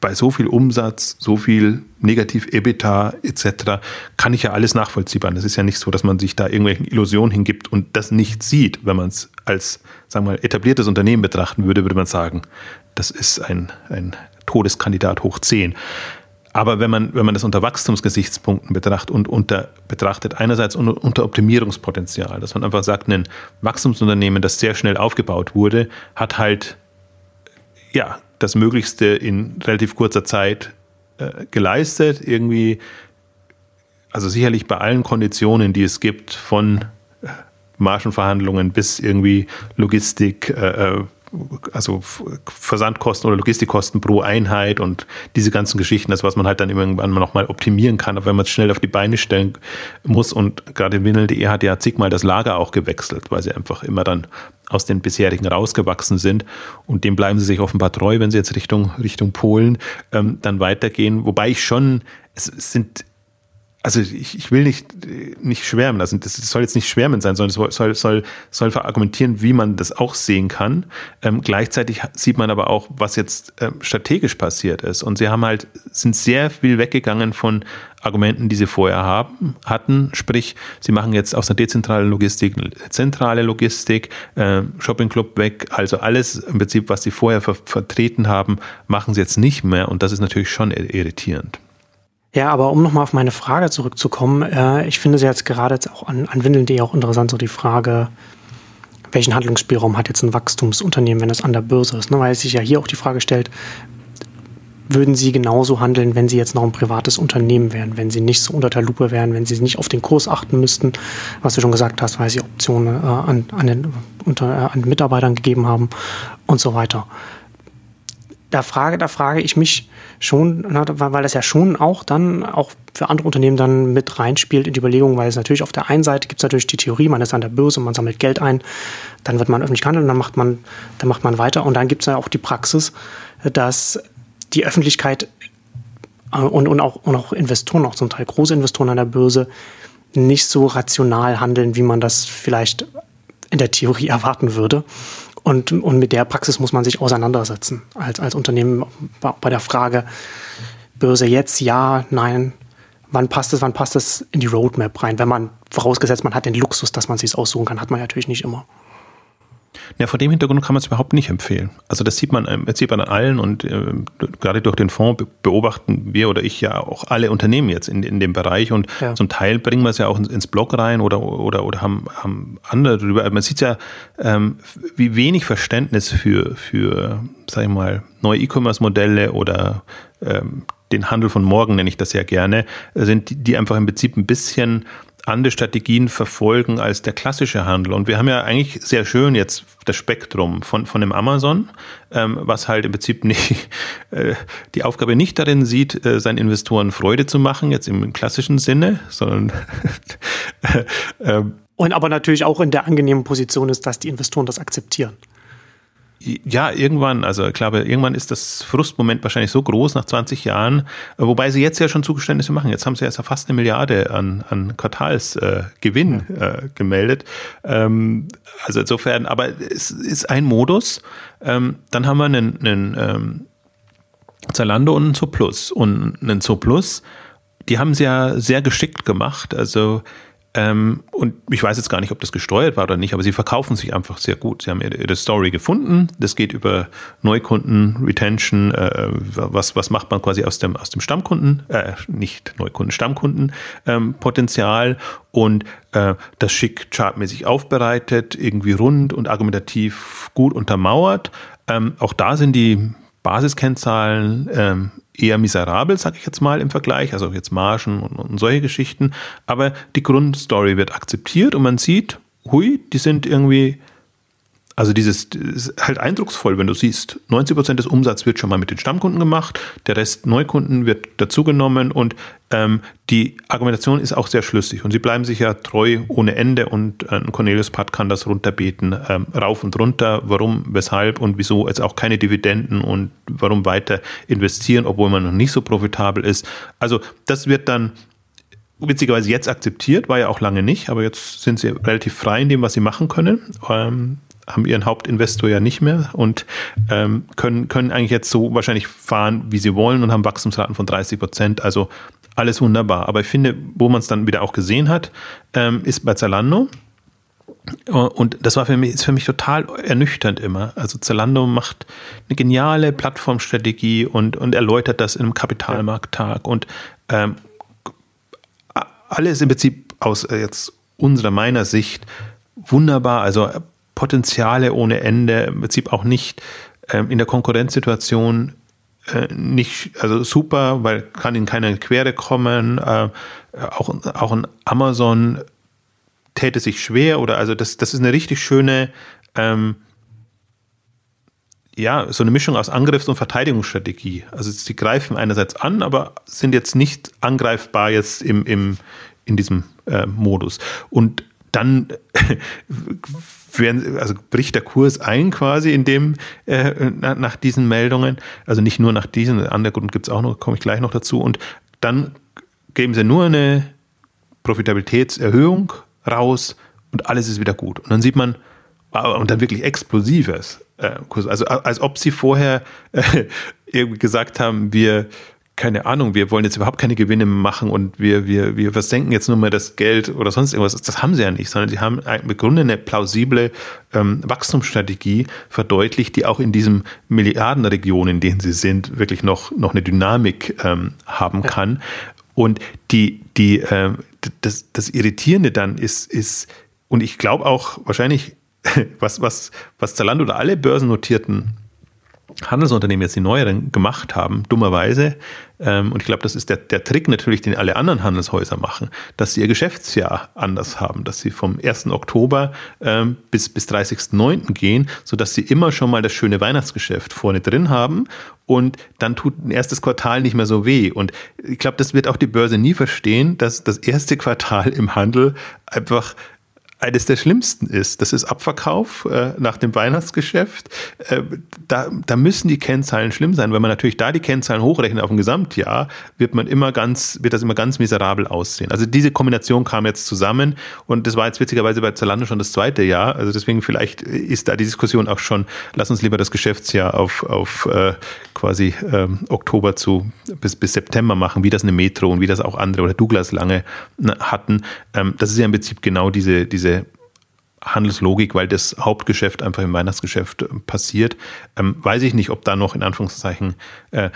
bei so viel Umsatz, so viel negativ EBITDA etc. kann ich ja alles nachvollziehbar. Das ist ja nicht so, dass man sich da irgendwelchen Illusionen hingibt und das nicht sieht. Wenn man es als, sagen wir mal, etabliertes Unternehmen betrachten würde, würde man sagen, das ist ein, ein Todeskandidat hoch 10. Aber wenn man, wenn man das unter Wachstumsgesichtspunkten betrachtet und unter, betrachtet, einerseits unter, Optimierungspotenzial, dass man einfach sagt, ein Wachstumsunternehmen, das sehr schnell aufgebaut wurde, hat halt ja, das Möglichste in relativ kurzer Zeit äh, geleistet. Irgendwie, also sicherlich bei allen Konditionen, die es gibt, von äh, Margenverhandlungen bis irgendwie Logistik, äh, äh also Versandkosten oder Logistikkosten pro Einheit und diese ganzen Geschichten, das was man halt dann irgendwann mal nochmal optimieren kann, aber wenn man es schnell auf die Beine stellen muss und gerade Windel.de hat ja zigmal das Lager auch gewechselt, weil sie einfach immer dann aus den bisherigen rausgewachsen sind und dem bleiben sie sich offenbar treu, wenn sie jetzt Richtung, Richtung Polen ähm, dann weitergehen, wobei ich schon, es sind also ich, ich will nicht, nicht schwärmen lassen. Das soll jetzt nicht schwärmen sein, sondern es soll, soll, soll verargumentieren, wie man das auch sehen kann. Ähm, gleichzeitig sieht man aber auch, was jetzt ähm, strategisch passiert ist. Und sie haben halt, sind sehr viel weggegangen von Argumenten, die sie vorher haben, hatten. Sprich, sie machen jetzt aus einer dezentralen Logistik eine zentrale Logistik, äh, Shopping Club weg. Also alles im Prinzip, was sie vorher ver vertreten haben, machen sie jetzt nicht mehr. Und das ist natürlich schon irritierend. Ja, aber um nochmal auf meine Frage zurückzukommen, äh, ich finde sie jetzt gerade jetzt auch an, an Windeln.de auch interessant, so die Frage, welchen Handlungsspielraum hat jetzt ein Wachstumsunternehmen, wenn es an der Börse ist? Ne? Weil sich ja hier auch die Frage stellt, würden Sie genauso handeln, wenn Sie jetzt noch ein privates Unternehmen wären, wenn Sie nicht so unter der Lupe wären, wenn Sie nicht auf den Kurs achten müssten, was du schon gesagt hast, weil Sie Optionen äh, an, an, den, unter, äh, an Mitarbeitern gegeben haben und so weiter da frage, da frage ich mich schon, weil das ja schon auch dann auch für andere Unternehmen dann mit reinspielt in die Überlegung, weil es natürlich auf der einen Seite gibt es natürlich die Theorie, man ist an der Börse, man sammelt Geld ein, dann wird man öffentlich handeln, dann macht man, dann macht man weiter und dann gibt es ja auch die Praxis, dass die Öffentlichkeit äh, und, und, auch, und auch Investoren, auch zum Teil große Investoren an der Börse, nicht so rational handeln, wie man das vielleicht in der Theorie erwarten würde. Und, und mit der Praxis muss man sich auseinandersetzen als, als Unternehmen bei der Frage, Börse jetzt, ja, nein, wann passt es, wann passt es in die Roadmap rein? Wenn man, vorausgesetzt, man hat den Luxus, dass man es aussuchen kann, hat man natürlich nicht immer. Ja, vor dem Hintergrund kann man es überhaupt nicht empfehlen. Also das sieht man, das sieht man an allen und äh, gerade durch den Fonds beobachten wir oder ich ja auch alle Unternehmen jetzt in, in dem Bereich und ja. zum Teil bringen wir es ja auch ins, ins Blog rein oder, oder, oder haben, haben andere darüber. Man sieht ja, ähm, wie wenig Verständnis für, für, sag ich mal, neue E-Commerce-Modelle oder ähm, den Handel von morgen nenne ich das ja gerne, sind, die, die einfach im Prinzip ein bisschen andere Strategien verfolgen als der klassische Handel. Und wir haben ja eigentlich sehr schön jetzt das Spektrum von, von dem Amazon, ähm, was halt im Prinzip nicht, äh, die Aufgabe nicht darin sieht, äh, seinen Investoren Freude zu machen, jetzt im klassischen Sinne, sondern äh, und aber natürlich auch in der angenehmen Position ist, dass die Investoren das akzeptieren ja, irgendwann, also ich glaube, irgendwann ist das Frustmoment wahrscheinlich so groß nach 20 Jahren, wobei sie jetzt ja schon Zugeständnisse machen. Jetzt haben sie ja fast eine Milliarde an, an Quartalsgewinn äh, äh, gemeldet. Ähm, also insofern, aber es ist ein Modus. Ähm, dann haben wir einen, einen ähm, Zalando und einen Zooplus. Und einen Zooplus, die haben sie ja sehr geschickt gemacht. Also ähm, und ich weiß jetzt gar nicht, ob das gesteuert war oder nicht, aber sie verkaufen sich einfach sehr gut. Sie haben ihre, Story gefunden. Das geht über Neukunden, Retention, äh, was, was macht man quasi aus dem, aus dem Stammkunden, äh, nicht Neukunden, Stammkunden ähm, Potenzial und äh, das schick chartmäßig aufbereitet, irgendwie rund und argumentativ gut untermauert. Ähm, auch da sind die Basiskennzahlen ähm, eher miserabel, sage ich jetzt mal im Vergleich, also jetzt Margen und, und solche Geschichten. Aber die Grundstory wird akzeptiert und man sieht, hui, die sind irgendwie also dieses ist halt eindrucksvoll, wenn du siehst, 90 Prozent des Umsatzes wird schon mal mit den Stammkunden gemacht, der Rest Neukunden wird dazugenommen und ähm, die Argumentation ist auch sehr schlüssig und sie bleiben sich ja treu ohne Ende und äh, Cornelius Patt kann das runterbeten, ähm, rauf und runter, warum, weshalb und wieso jetzt auch keine Dividenden und warum weiter investieren, obwohl man noch nicht so profitabel ist. Also das wird dann witzigerweise jetzt akzeptiert, war ja auch lange nicht, aber jetzt sind sie relativ frei in dem, was sie machen können. Ähm, haben ihren Hauptinvestor ja nicht mehr und ähm, können, können eigentlich jetzt so wahrscheinlich fahren, wie sie wollen und haben Wachstumsraten von 30 Prozent. Also alles wunderbar. Aber ich finde, wo man es dann wieder auch gesehen hat, ähm, ist bei Zalando. Und das war für mich, ist für mich total ernüchternd immer. Also Zalando macht eine geniale Plattformstrategie und, und erläutert das einem Kapitalmarkttag und ähm, alles im Prinzip aus äh, jetzt unserer meiner Sicht wunderbar. Also Potenziale ohne Ende, im Prinzip auch nicht ähm, in der Konkurrenzsituation äh, nicht, also super, weil kann in keine Quere kommen. Äh, auch, auch ein Amazon täte sich schwer oder also das, das ist eine richtig schöne, ähm, ja, so eine Mischung aus Angriffs- und Verteidigungsstrategie. Also sie greifen einerseits an, aber sind jetzt nicht angreifbar jetzt im, im, in diesem äh, Modus. Und dann werden, also bricht der Kurs ein quasi in dem, äh, nach diesen Meldungen. Also nicht nur nach diesen, andere Grund gibt es auch noch, komme ich gleich noch dazu. Und dann geben sie nur eine Profitabilitätserhöhung raus und alles ist wieder gut. Und dann sieht man, und dann wirklich explosives äh, Kurs. Also als ob sie vorher äh, irgendwie gesagt haben, wir keine Ahnung, wir wollen jetzt überhaupt keine Gewinne machen und wir, wir, wir versenken jetzt nur mal das Geld oder sonst irgendwas. Das haben sie ja nicht, sondern sie haben im Grunde eine plausible ähm, Wachstumsstrategie verdeutlicht, die auch in diesem Milliardenregion, in denen sie sind, wirklich noch, noch eine Dynamik ähm, haben ja. kann. Und die, die, äh, das, das Irritierende dann ist, ist, und ich glaube auch wahrscheinlich, was, was, was Zalando oder alle börsennotierten Handelsunternehmen jetzt die neueren gemacht haben, dummerweise, ähm, und ich glaube, das ist der, der Trick natürlich, den alle anderen Handelshäuser machen, dass sie ihr Geschäftsjahr anders haben, dass sie vom 1. Oktober ähm, bis, bis 30.09. gehen, sodass sie immer schon mal das schöne Weihnachtsgeschäft vorne drin haben und dann tut ein erstes Quartal nicht mehr so weh. Und ich glaube, das wird auch die Börse nie verstehen, dass das erste Quartal im Handel einfach eines der schlimmsten ist. Das ist Abverkauf äh, nach dem Weihnachtsgeschäft. Äh, da, da müssen die Kennzahlen schlimm sein. Wenn man natürlich da die Kennzahlen hochrechnet auf ein Gesamtjahr, wird man immer ganz, wird das immer ganz miserabel aussehen. Also diese Kombination kam jetzt zusammen und das war jetzt witzigerweise bei Zalando schon das zweite Jahr. Also deswegen vielleicht ist da die Diskussion auch schon, lass uns lieber das Geschäftsjahr auf, auf äh, quasi ähm, Oktober zu bis, bis September machen, wie das eine Metro und wie das auch andere oder Douglas lange ne, hatten. Ähm, das ist ja im Prinzip genau diese, diese diese Handelslogik, weil das Hauptgeschäft einfach im Weihnachtsgeschäft äh, passiert. Ähm, weiß ich nicht, ob da noch in Anführungszeichen äh,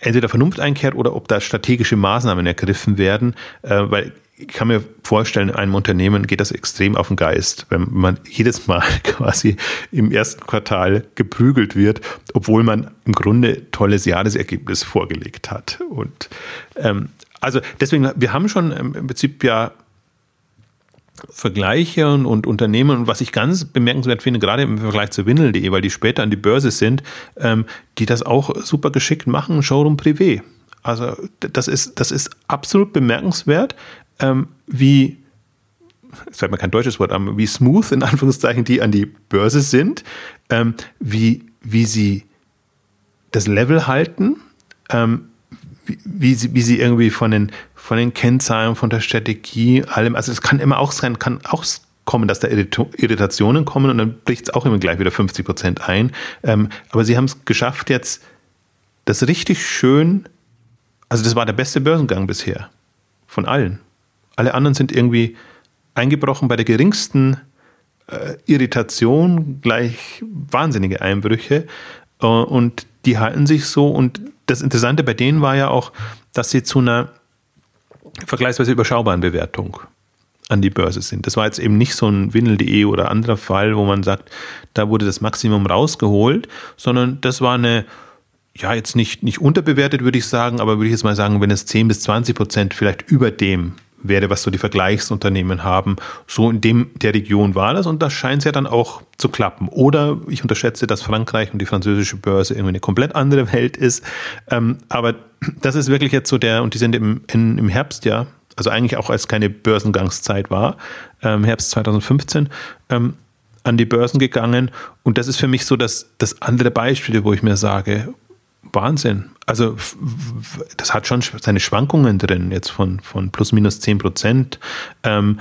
entweder Vernunft einkehrt oder ob da strategische Maßnahmen ergriffen werden, äh, weil ich kann mir vorstellen, einem Unternehmen geht das extrem auf den Geist, wenn man jedes Mal quasi im ersten Quartal geprügelt wird, obwohl man im Grunde tolles Jahresergebnis vorgelegt hat. Und ähm, also deswegen, wir haben schon im Prinzip ja Vergleiche und, Unternehmen und was ich ganz bemerkenswert finde, gerade im Vergleich zu Windel.de, weil die später an die Börse sind, ähm, die das auch super geschickt machen, Showroom Privé. Also das ist, das ist absolut bemerkenswert, ähm, wie, es fällt mir kein deutsches Wort an, wie smooth in Anführungszeichen die an die Börse sind, ähm, wie, wie sie das Level halten, ähm, wie, wie, sie, wie sie irgendwie von den, von den Kennzahlen, von der Strategie, allem. Also es kann immer auch sein, kann auch kommen, dass da Irritationen kommen und dann bricht es auch immer gleich wieder 50 Prozent ein. Ähm, aber sie haben es geschafft, jetzt das richtig schön, also das war der beste Börsengang bisher von allen. Alle anderen sind irgendwie eingebrochen bei der geringsten äh, Irritation, gleich wahnsinnige Einbrüche. Äh, und die halten sich so. Und das Interessante bei denen war ja auch, dass sie zu einer vergleichsweise überschaubaren Bewertung an die Börse sind. Das war jetzt eben nicht so ein Windel.de oder anderer Fall, wo man sagt, da wurde das Maximum rausgeholt, sondern das war eine, ja, jetzt nicht, nicht unterbewertet, würde ich sagen, aber würde ich jetzt mal sagen, wenn es 10 bis 20 Prozent vielleicht über dem wäre, was so die Vergleichsunternehmen haben. So in dem der Region war das und das scheint es ja dann auch zu klappen. Oder ich unterschätze, dass Frankreich und die französische Börse irgendwie eine komplett andere Welt ist. Ähm, aber das ist wirklich jetzt so der, und die sind im, in, im Herbst ja, also eigentlich auch als keine Börsengangszeit war, ähm, Herbst 2015, ähm, an die Börsen gegangen. Und das ist für mich so das, das andere Beispiel, wo ich mir sage, Wahnsinn. Also das hat schon seine Schwankungen drin, jetzt von, von plus minus 10 Prozent. Ähm,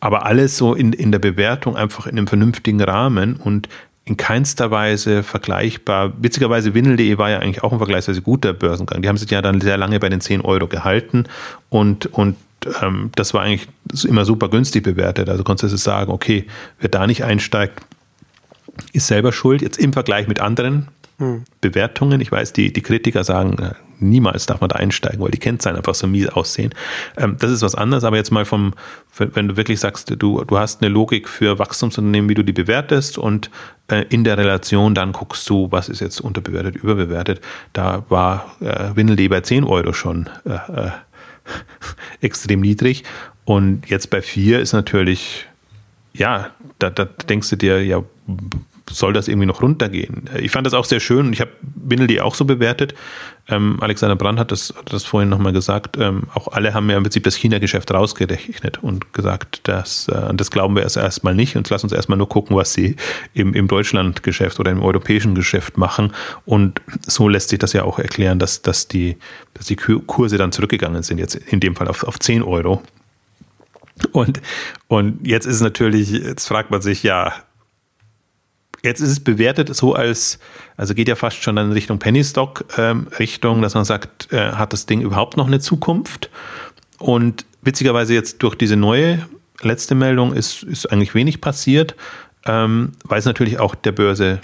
aber alles so in, in der Bewertung einfach in einem vernünftigen Rahmen und in keinster Weise vergleichbar. Witzigerweise, Windel.de war ja eigentlich auch ein vergleichsweise guter Börsengang. Die haben sich ja dann sehr lange bei den 10 Euro gehalten und, und ähm, das war eigentlich immer super günstig bewertet. Also konntest du sagen, okay, wer da nicht einsteigt, ist selber schuld. Jetzt im Vergleich mit anderen Bewertungen. Ich weiß, die, die Kritiker sagen, äh, niemals darf man da einsteigen, weil die Kennzahlen einfach so mies aussehen. Ähm, das ist was anderes, aber jetzt mal vom, wenn du wirklich sagst, du, du hast eine Logik für Wachstumsunternehmen, wie du die bewertest und äh, in der Relation dann guckst du, was ist jetzt unterbewertet, überbewertet. Da war äh, Windel bei 10 Euro schon äh, äh, extrem niedrig und jetzt bei 4 ist natürlich, ja, da, da denkst du dir, ja, soll das irgendwie noch runtergehen. Ich fand das auch sehr schön und ich habe Windel.de auch so bewertet. Ähm, Alexander Brandt hat das, hat das vorhin nochmal gesagt. Ähm, auch alle haben ja im Prinzip das China-Geschäft rausgerechnet und gesagt, dass, äh, das glauben wir erst erstmal nicht und lass uns erstmal nur gucken, was sie im, im Deutschland-Geschäft oder im europäischen Geschäft machen. Und so lässt sich das ja auch erklären, dass, dass, die, dass die Kurse dann zurückgegangen sind, jetzt in dem Fall auf, auf 10 Euro. Und, und jetzt ist es natürlich, jetzt fragt man sich, ja, jetzt ist es bewertet so als, also geht ja fast schon in Richtung Penny Stock ähm, Richtung, dass man sagt, äh, hat das Ding überhaupt noch eine Zukunft? Und witzigerweise jetzt durch diese neue letzte Meldung ist, ist eigentlich wenig passiert, ähm, weil es natürlich auch der Börse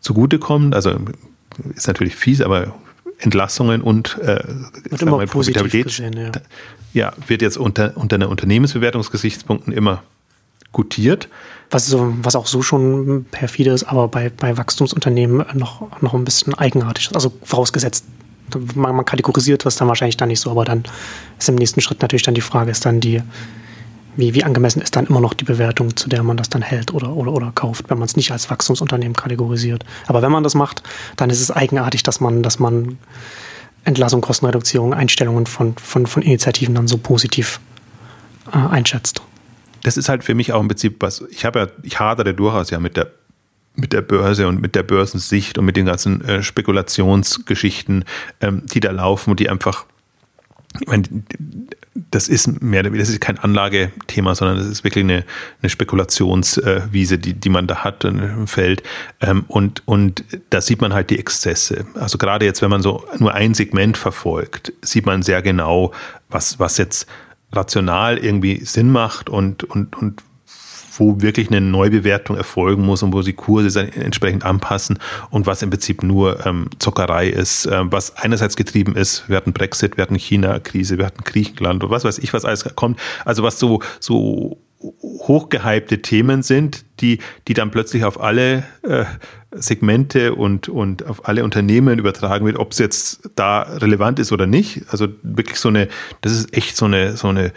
zugutekommt. Also ist natürlich fies, aber Entlassungen und äh, wird immer mal, Profitabilität gesehen, ja. ja. wird jetzt unter, unter einer Unternehmensbewertungsgesichtspunkten immer gutiert. Was, so, was auch so schon perfide ist, aber bei, bei Wachstumsunternehmen noch, noch ein bisschen eigenartig ist. Also vorausgesetzt, man, man kategorisiert was dann wahrscheinlich dann nicht so, aber dann ist im nächsten Schritt natürlich dann die Frage, ist dann die, wie, wie angemessen ist dann immer noch die Bewertung, zu der man das dann hält oder, oder, oder kauft, wenn man es nicht als Wachstumsunternehmen kategorisiert. Aber wenn man das macht, dann ist es eigenartig, dass man, dass man Entlassung, Kostenreduzierung, Einstellungen von, von, von Initiativen dann so positiv äh, einschätzt. Das ist halt für mich auch im Prinzip was, ich habe ja, ich hadere durchaus ja mit der mit der Börse und mit der Börsensicht und mit den ganzen äh, Spekulationsgeschichten, ähm, die da laufen und die einfach ich meine, das ist mehr das ist kein Anlagethema, sondern das ist wirklich eine, eine Spekulationswiese, die, die man da hat im Feld. Ähm, und, und da sieht man halt die Exzesse. Also gerade jetzt, wenn man so nur ein Segment verfolgt, sieht man sehr genau, was, was jetzt rational irgendwie Sinn macht und, und, und wo wirklich eine Neubewertung erfolgen muss und wo die Kurse entsprechend anpassen und was im Prinzip nur ähm, Zockerei ist, äh, was einerseits getrieben ist, wir hatten Brexit, wir hatten China-Krise, wir hatten Griechenland und was weiß ich, was alles kommt. Also was so, so hochgehypte Themen sind, die, die dann plötzlich auf alle äh, Segmente und, und auf alle Unternehmen übertragen wird, ob es jetzt da relevant ist oder nicht. Also wirklich so eine, das ist echt so eine, so eine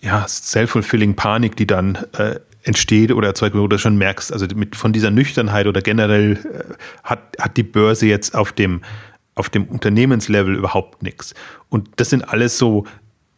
ja, self-fulfilling Panik, die dann äh, entsteht oder erzeugt wird, oder schon merkst, also mit, von dieser Nüchternheit oder generell äh, hat, hat die Börse jetzt auf dem, auf dem Unternehmenslevel überhaupt nichts. Und das sind alles so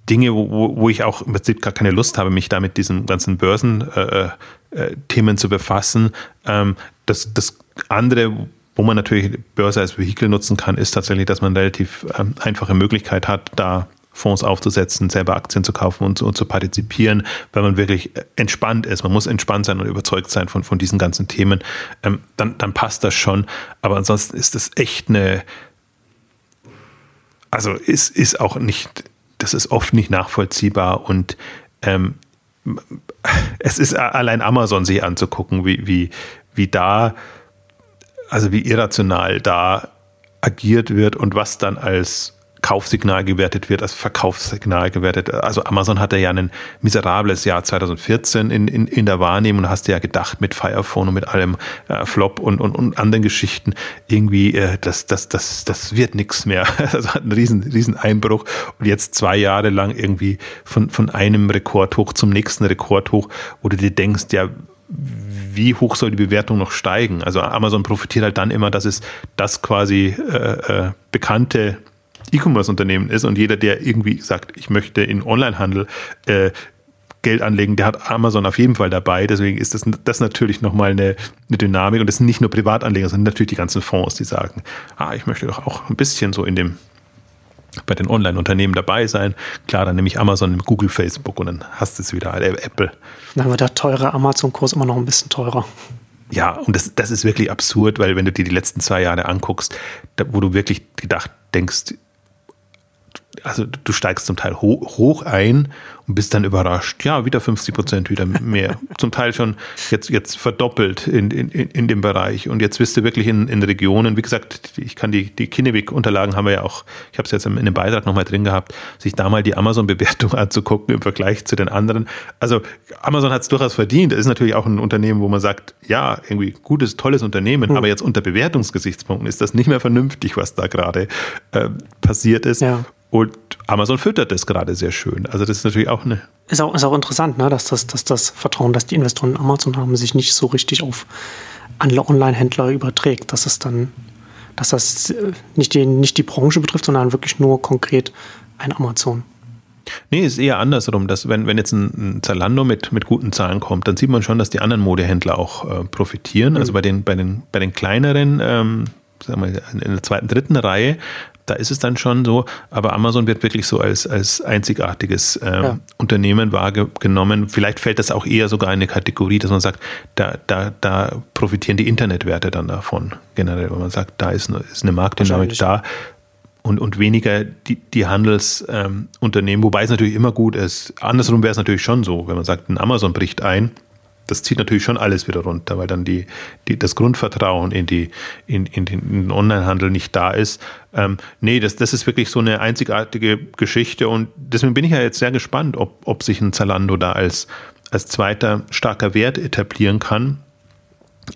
Dinge, wo, wo ich auch im Prinzip gar keine Lust habe, mich da mit diesen ganzen Börsenthemen äh, äh, zu befassen. Ähm, das, das andere, wo man natürlich Börse als Vehikel nutzen kann, ist tatsächlich, dass man relativ ähm, einfache Möglichkeit hat, da Fonds aufzusetzen, selber Aktien zu kaufen und, und, zu partizipieren, weil man wirklich entspannt ist. Man muss entspannt sein und überzeugt sein von, von diesen ganzen Themen. Ähm, dann, dann passt das schon. Aber ansonsten ist das echt eine, also ist, ist auch nicht, das ist oft nicht nachvollziehbar und ähm, es ist allein Amazon sich anzugucken, wie, wie, wie da, also wie irrational da agiert wird und was dann als Kaufsignal gewertet wird, als Verkaufssignal gewertet. Also Amazon hatte ja ein miserables Jahr 2014 in, in, in der Wahrnehmung und hast ja gedacht mit Fire Phone und mit allem äh, Flop und, und, und anderen Geschichten irgendwie, äh, das, das, das, das wird nichts mehr. Also hat einen riesen, riesen Einbruch und jetzt zwei Jahre lang irgendwie von, von einem Rekordhoch zum nächsten Rekordhoch, wo du dir denkst, ja, wie hoch soll die Bewertung noch steigen? Also Amazon profitiert halt dann immer, dass es das quasi äh, äh, bekannte E-Commerce-Unternehmen ist und jeder, der irgendwie sagt, ich möchte in Onlinehandel äh, Geld anlegen, der hat Amazon auf jeden Fall dabei. Deswegen ist das, das natürlich nochmal eine, eine Dynamik. Und das sind nicht nur Privatanleger, sondern natürlich die ganzen Fonds, die sagen, ah, ich möchte doch auch ein bisschen so in dem bei den Online-Unternehmen dabei sein. Klar, dann nehme ich Amazon, Google, Facebook und dann hast du es wieder, äh, Apple. Dann wird der teure Amazon-Kurs immer noch ein bisschen teurer. Ja, und das, das ist wirklich absurd, weil wenn du dir die letzten zwei Jahre anguckst, da, wo du wirklich gedacht denkst, also du steigst zum Teil hoch, hoch ein und bist dann überrascht. Ja, wieder 50 Prozent, wieder mehr. zum Teil schon jetzt, jetzt verdoppelt in, in, in dem Bereich. Und jetzt bist du wirklich in, in Regionen, wie gesagt, ich kann die, die Kinnevik-Unterlagen haben wir ja auch, ich habe es jetzt in dem Beitrag nochmal drin gehabt, sich da mal die Amazon-Bewertung anzugucken im Vergleich zu den anderen. Also Amazon hat es durchaus verdient. Es ist natürlich auch ein Unternehmen, wo man sagt, ja, irgendwie gutes, tolles Unternehmen, mhm. aber jetzt unter Bewertungsgesichtspunkten ist das nicht mehr vernünftig, was da gerade äh, passiert ist. Ja. Und Amazon füttert das gerade sehr schön. Also das ist natürlich auch eine. Ist auch, ist auch interessant, ne? dass, das, dass das Vertrauen, das die Investoren in Amazon haben, sich nicht so richtig auf andere Online-Händler überträgt. Dass es dann, dass das äh, nicht die, nicht die Branche betrifft, sondern wirklich nur konkret ein Amazon. Nee, ist eher andersrum, dass wenn, wenn jetzt ein, Zalando mit, mit guten Zahlen kommt, dann sieht man schon, dass die anderen Modehändler auch äh, profitieren. Also mhm. Also bei den, bei den, bei den kleineren ähm, sagen wir, in der zweiten, dritten Reihe, da ist es dann schon so, aber Amazon wird wirklich so als, als einzigartiges äh, ja. Unternehmen wahrgenommen. Vielleicht fällt das auch eher sogar in eine Kategorie, dass man sagt, da, da, da profitieren die Internetwerte dann davon generell, wenn man sagt, da ist eine, ist eine Marktdynamik da und, und weniger die, die Handelsunternehmen, ähm, wobei es natürlich immer gut ist. Andersrum wäre es natürlich schon so, wenn man sagt, ein Amazon bricht ein, das zieht natürlich schon alles wieder runter, weil dann die, die, das Grundvertrauen in, die, in, in den, in den Onlinehandel nicht da ist. Ähm, nee, das, das ist wirklich so eine einzigartige Geschichte und deswegen bin ich ja jetzt sehr gespannt, ob, ob sich ein Zalando da als, als zweiter starker Wert etablieren kann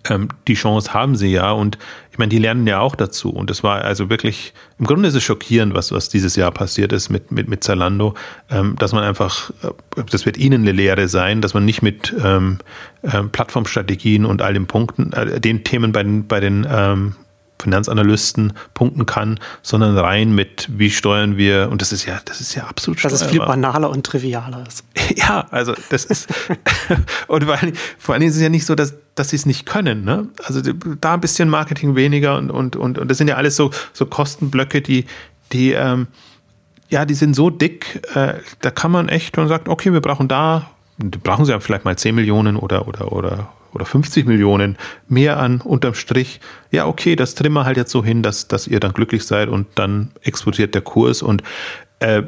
ähm, die Chance haben sie ja und ich meine, die lernen ja auch dazu. Und es war also wirklich, im Grunde ist es schockierend, was, was dieses Jahr passiert ist mit, mit, mit Zalando, ähm, dass man einfach, äh, das wird ihnen eine Lehre sein, dass man nicht mit ähm, äh, Plattformstrategien und all den Punkten, äh, den Themen bei den, bei den ähm, Finanzanalysten punkten kann, sondern rein mit, wie steuern wir, und das ist ja, das ist ja absolut Dass es viel banaler und trivialer ist. ja, also das ist, und vor allem, vor allem ist es ja nicht so, dass, dass sie es nicht können, ne? Also da ein bisschen Marketing weniger und, und, und, und das sind ja alles so, so Kostenblöcke, die, die, ähm, ja, die sind so dick, äh, da kann man echt und sagt, okay, wir brauchen da, brauchen sie ja vielleicht mal 10 Millionen oder, oder, oder oder 50 Millionen mehr an unterm Strich. Ja, okay, das trimmen wir halt jetzt so hin, dass, dass ihr dann glücklich seid und dann explodiert der Kurs. Und äh,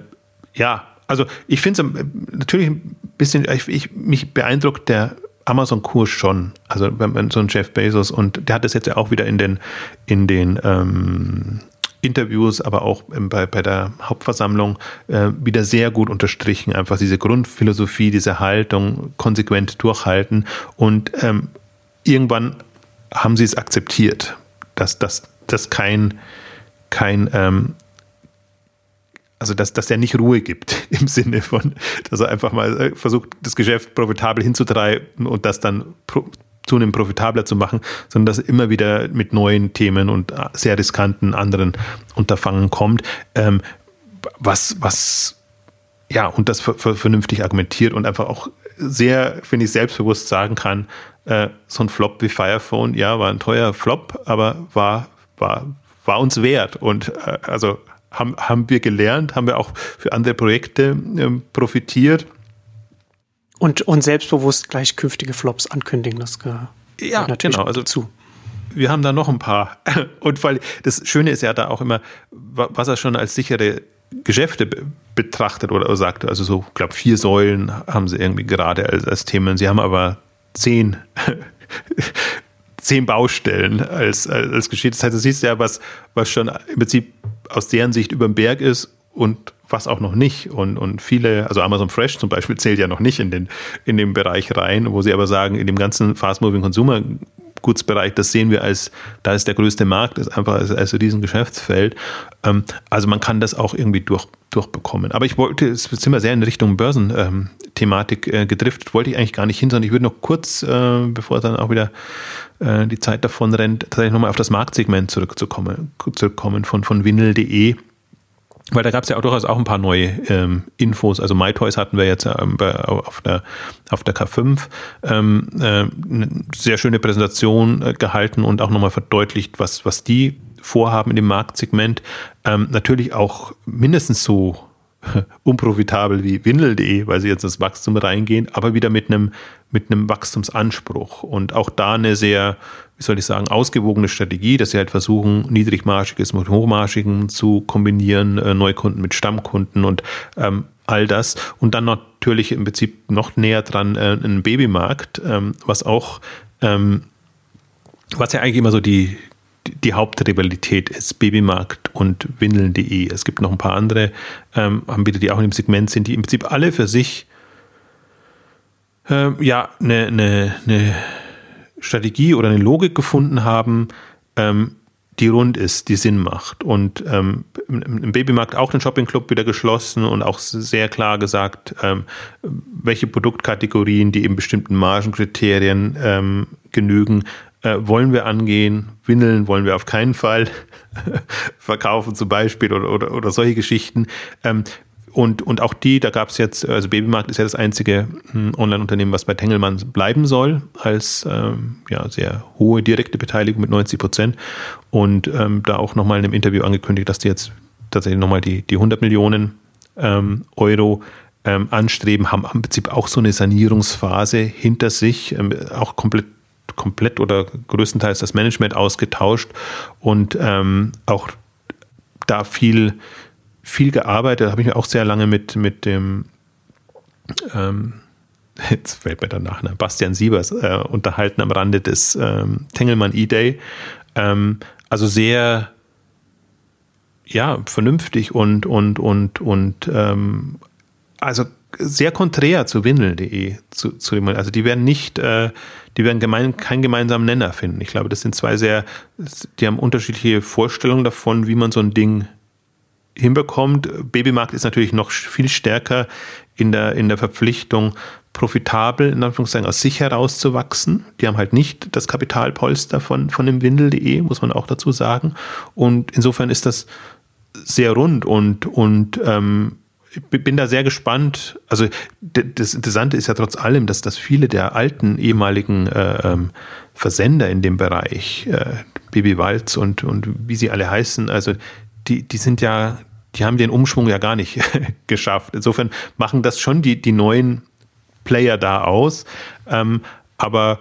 ja, also ich finde es äh, natürlich ein bisschen, ich, ich, mich beeindruckt der Amazon-Kurs schon. Also wenn man so ein Jeff Bezos und der hat das jetzt ja auch wieder in den, in den ähm, Interviews, aber auch bei, bei der Hauptversammlung äh, wieder sehr gut unterstrichen. Einfach diese Grundphilosophie, diese Haltung konsequent durchhalten. Und ähm, irgendwann haben sie es akzeptiert, dass das kein, kein ähm, also dass, dass der nicht Ruhe gibt im Sinne von, dass er einfach mal äh, versucht, das Geschäft profitabel hinzutreiben und das dann zunehmend profitabler zu machen, sondern dass immer wieder mit neuen Themen und äh, sehr riskanten anderen Unterfangen kommt, ähm, was, was, ja, und das vernünftig argumentiert und einfach auch sehr, finde ich, selbstbewusst sagen kann, äh, so ein Flop wie Firephone, ja, war ein teuer Flop, aber war, war, war uns wert. Und äh, also haben, haben wir gelernt, haben wir auch für andere Projekte äh, profitiert und, und selbstbewusst gleich künftige Flops ankündigen, das gehört ja, natürlich genau, also zu. Wir haben da noch ein paar. Und weil das Schöne ist ja da auch immer, was er schon als sichere Geschäfte betrachtet oder sagte, also so, ich glaube, vier Säulen haben sie irgendwie gerade als, als Themen. Sie haben aber zehn, zehn Baustellen als, als, als Geschichte. Das heißt, du siehst ja, was, was schon im Prinzip aus deren Sicht über den Berg ist und was auch noch nicht. Und, und viele, also Amazon Fresh zum Beispiel zählt ja noch nicht in den, in den Bereich rein, wo sie aber sagen, in dem ganzen Fast-Moving Consumer Gutsbereich, das sehen wir als, da ist der größte Markt, ist einfach als, als diesen Geschäftsfeld. Ähm, also man kann das auch irgendwie durch, durchbekommen. Aber ich wollte, es sind wir sehr in Richtung Börsenthematik ähm, äh, gedriftet, wollte ich eigentlich gar nicht hin, sondern ich würde noch kurz, äh, bevor dann auch wieder äh, die Zeit davon rennt, tatsächlich nochmal auf das Marktsegment zurückzukommen, zurückkommen von, von Winel.de weil da gab es ja auch durchaus auch ein paar neue ähm, Infos. Also MyToys hatten wir jetzt ähm, auf, der, auf der K5 ähm, äh, eine sehr schöne Präsentation äh, gehalten und auch nochmal verdeutlicht, was, was die vorhaben in dem Marktsegment. Ähm, natürlich auch mindestens so unprofitabel wie Windel.de, weil sie jetzt ins Wachstum reingehen, aber wieder mit einem, mit einem Wachstumsanspruch. Und auch da eine sehr wie soll ich sagen, ausgewogene Strategie, dass sie halt versuchen, niedrigmarschiges mit hochmarschigem zu kombinieren, äh, Neukunden mit Stammkunden und ähm, all das. Und dann natürlich im Prinzip noch näher dran äh, ein Babymarkt, ähm, was auch, ähm, was ja eigentlich immer so die, die Hauptrivalität ist, Babymarkt und Windeln.de. Es gibt noch ein paar andere ähm, Anbieter, die auch in dem Segment sind, die im Prinzip alle für sich äh, ja eine, eine, eine Strategie oder eine Logik gefunden haben, ähm, die rund ist, die Sinn macht. Und ähm, im Babymarkt auch den Shopping-Club wieder geschlossen und auch sehr klar gesagt, ähm, welche Produktkategorien, die eben bestimmten Margenkriterien ähm, genügen, äh, wollen wir angehen. Windeln wollen wir auf keinen Fall verkaufen zum Beispiel oder, oder, oder solche Geschichten. Ähm, und, und auch die, da gab es jetzt, also Babymarkt ist ja das einzige hm, Online-Unternehmen, was bei Tengelmann bleiben soll, als ähm, ja, sehr hohe direkte Beteiligung mit 90 Prozent. Und ähm, da auch nochmal in einem Interview angekündigt, dass die jetzt tatsächlich nochmal die, die 100 Millionen ähm, Euro ähm, anstreben, haben im Prinzip auch so eine Sanierungsphase hinter sich, ähm, auch komplett komplett oder größtenteils das Management ausgetauscht und ähm, auch da viel viel gearbeitet, habe ich mir auch sehr lange mit, mit dem, ähm, jetzt fällt mir danach, ne, Bastian Siebers äh, unterhalten am Rande des ähm, Tengelmann E-Day. Ähm, also sehr, ja, vernünftig und, und, und, und, ähm, also sehr konträr zu Windel.de. Zu, zu, also die werden nicht, äh, die werden gemein, keinen gemeinsamen Nenner finden. Ich glaube, das sind zwei sehr, die haben unterschiedliche Vorstellungen davon, wie man so ein Ding hinbekommt. Babymarkt ist natürlich noch viel stärker in der, in der Verpflichtung, profitabel, in Anführungszeichen, aus sich herauszuwachsen. Die haben halt nicht das Kapitalpolster von, von dem Windel.de, muss man auch dazu sagen. Und insofern ist das sehr rund und, und ähm, bin da sehr gespannt. Also das Interessante ist ja trotz allem, dass, dass viele der alten ehemaligen äh, ähm, Versender in dem Bereich, äh, Baby Walz und, und wie sie alle heißen, also die, die sind ja, die haben den Umschwung ja gar nicht geschafft. Insofern machen das schon die, die neuen Player da aus. Ähm, aber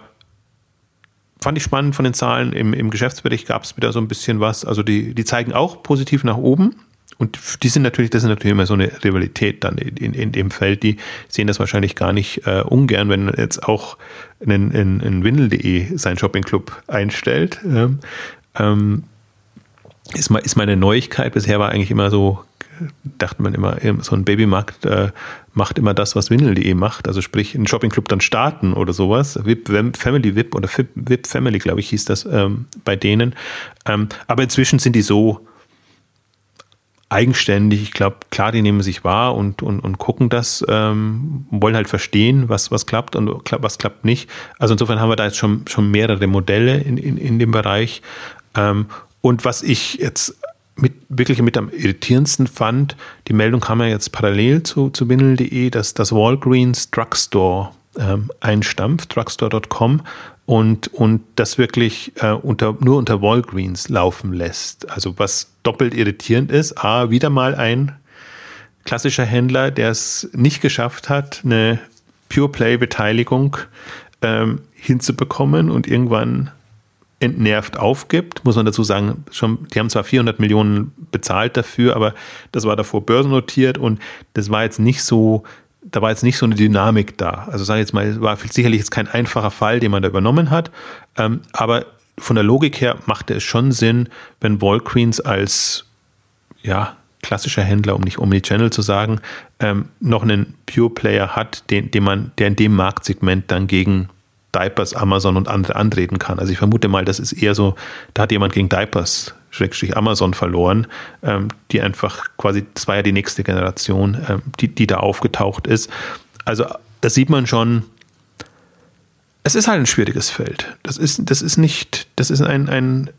fand ich spannend von den Zahlen. Im, im Geschäftsbericht gab es wieder so ein bisschen was. Also die, die zeigen auch positiv nach oben. Und die sind natürlich, das ist natürlich immer so eine Rivalität dann in, in, dem Feld. Die sehen das wahrscheinlich gar nicht äh, ungern, wenn jetzt auch in, in, in Windel.de sein Shoppingclub einstellt. Ähm, ähm, ist, mal, ist meine Neuigkeit. Bisher war eigentlich immer so, dachte man immer, so ein Babymarkt äh, macht immer das, was Windel.de macht. Also sprich, einen Shoppingclub dann starten oder sowas. VIP, Family VIP oder VIP Family, glaube ich, hieß das ähm, bei denen. Ähm, aber inzwischen sind die so eigenständig. Ich glaube, klar, die nehmen sich wahr und, und, und gucken das, ähm, wollen halt verstehen, was, was klappt und was klappt nicht. Also insofern haben wir da jetzt schon, schon mehrere Modelle in, in, in dem Bereich. Ähm, und was ich jetzt mit, wirklich mit am irritierendsten fand, die Meldung kam ja jetzt parallel zu, zu Windel.de, dass das Walgreens Drugstore ähm, einstampft, drugstore.com und, und das wirklich äh, unter, nur unter Walgreens laufen lässt. Also was doppelt irritierend ist, A, wieder mal ein klassischer Händler, der es nicht geschafft hat, eine Pure Play-Beteiligung ähm, hinzubekommen und irgendwann entnervt aufgibt, muss man dazu sagen, schon, die haben zwar 400 Millionen bezahlt dafür, aber das war davor börsennotiert und das war jetzt nicht so, da war jetzt nicht so eine Dynamik da. Also sage ich jetzt mal, war sicherlich jetzt kein einfacher Fall, den man da übernommen hat, ähm, aber von der Logik her machte es schon Sinn, wenn Walgreens als, ja, klassischer Händler, um nicht Omnichannel zu sagen, ähm, noch einen Pure Player hat, den, den man, der in dem Marktsegment dann gegen Diapers, Amazon und andere antreten kann. Also ich vermute mal, das ist eher so, da hat jemand gegen Diapers, Schrägstrich Amazon verloren, ähm, die einfach quasi, das war ja die nächste Generation, ähm, die, die da aufgetaucht ist. Also da sieht man schon, es ist halt ein schwieriges Feld. Das ist, das ist nicht, das ist ein, ein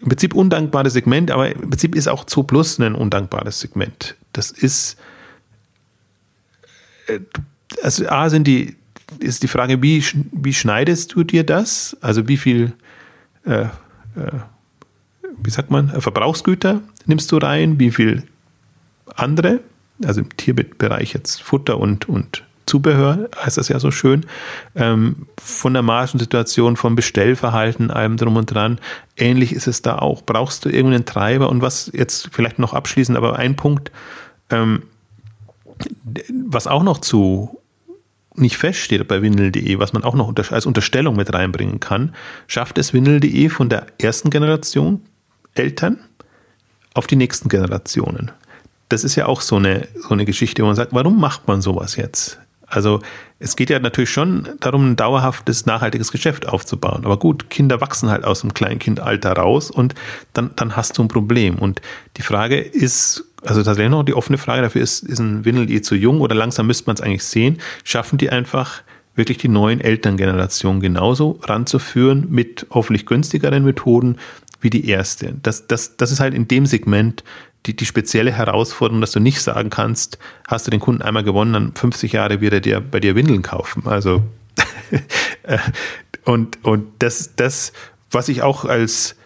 im Prinzip undankbares Segment, aber im Prinzip ist auch Zoo Plus ein undankbares Segment. Das ist, äh, also A sind die, ist die Frage, wie, wie schneidest du dir das? Also wie viel, äh, äh, wie sagt man, Verbrauchsgüter nimmst du rein? Wie viel andere? Also im Tierbereich jetzt Futter und, und Zubehör, heißt das ja so schön, ähm, von der Margensituation, vom Bestellverhalten, allem drum und dran. Ähnlich ist es da auch. Brauchst du irgendeinen Treiber? Und was jetzt vielleicht noch abschließend, aber ein Punkt, ähm, was auch noch zu nicht feststeht bei Windel.de, was man auch noch als Unterstellung mit reinbringen kann, schafft es Windel.de von der ersten Generation Eltern auf die nächsten Generationen. Das ist ja auch so eine, so eine Geschichte, wo man sagt, warum macht man sowas jetzt? Also es geht ja natürlich schon darum, ein dauerhaftes, nachhaltiges Geschäft aufzubauen. Aber gut, Kinder wachsen halt aus dem Kleinkindalter raus und dann, dann hast du ein Problem. Und die Frage ist, also tatsächlich noch die offene Frage dafür ist, ist ein Windel eh zu jung oder langsam müsste man es eigentlich sehen? Schaffen die einfach wirklich die neuen Elterngenerationen genauso ranzuführen mit hoffentlich günstigeren Methoden wie die erste? Das, das, das ist halt in dem Segment die, die spezielle Herausforderung, dass du nicht sagen kannst, hast du den Kunden einmal gewonnen, dann 50 Jahre wird er dir bei dir Windeln kaufen. Also und, und das, das, was ich auch als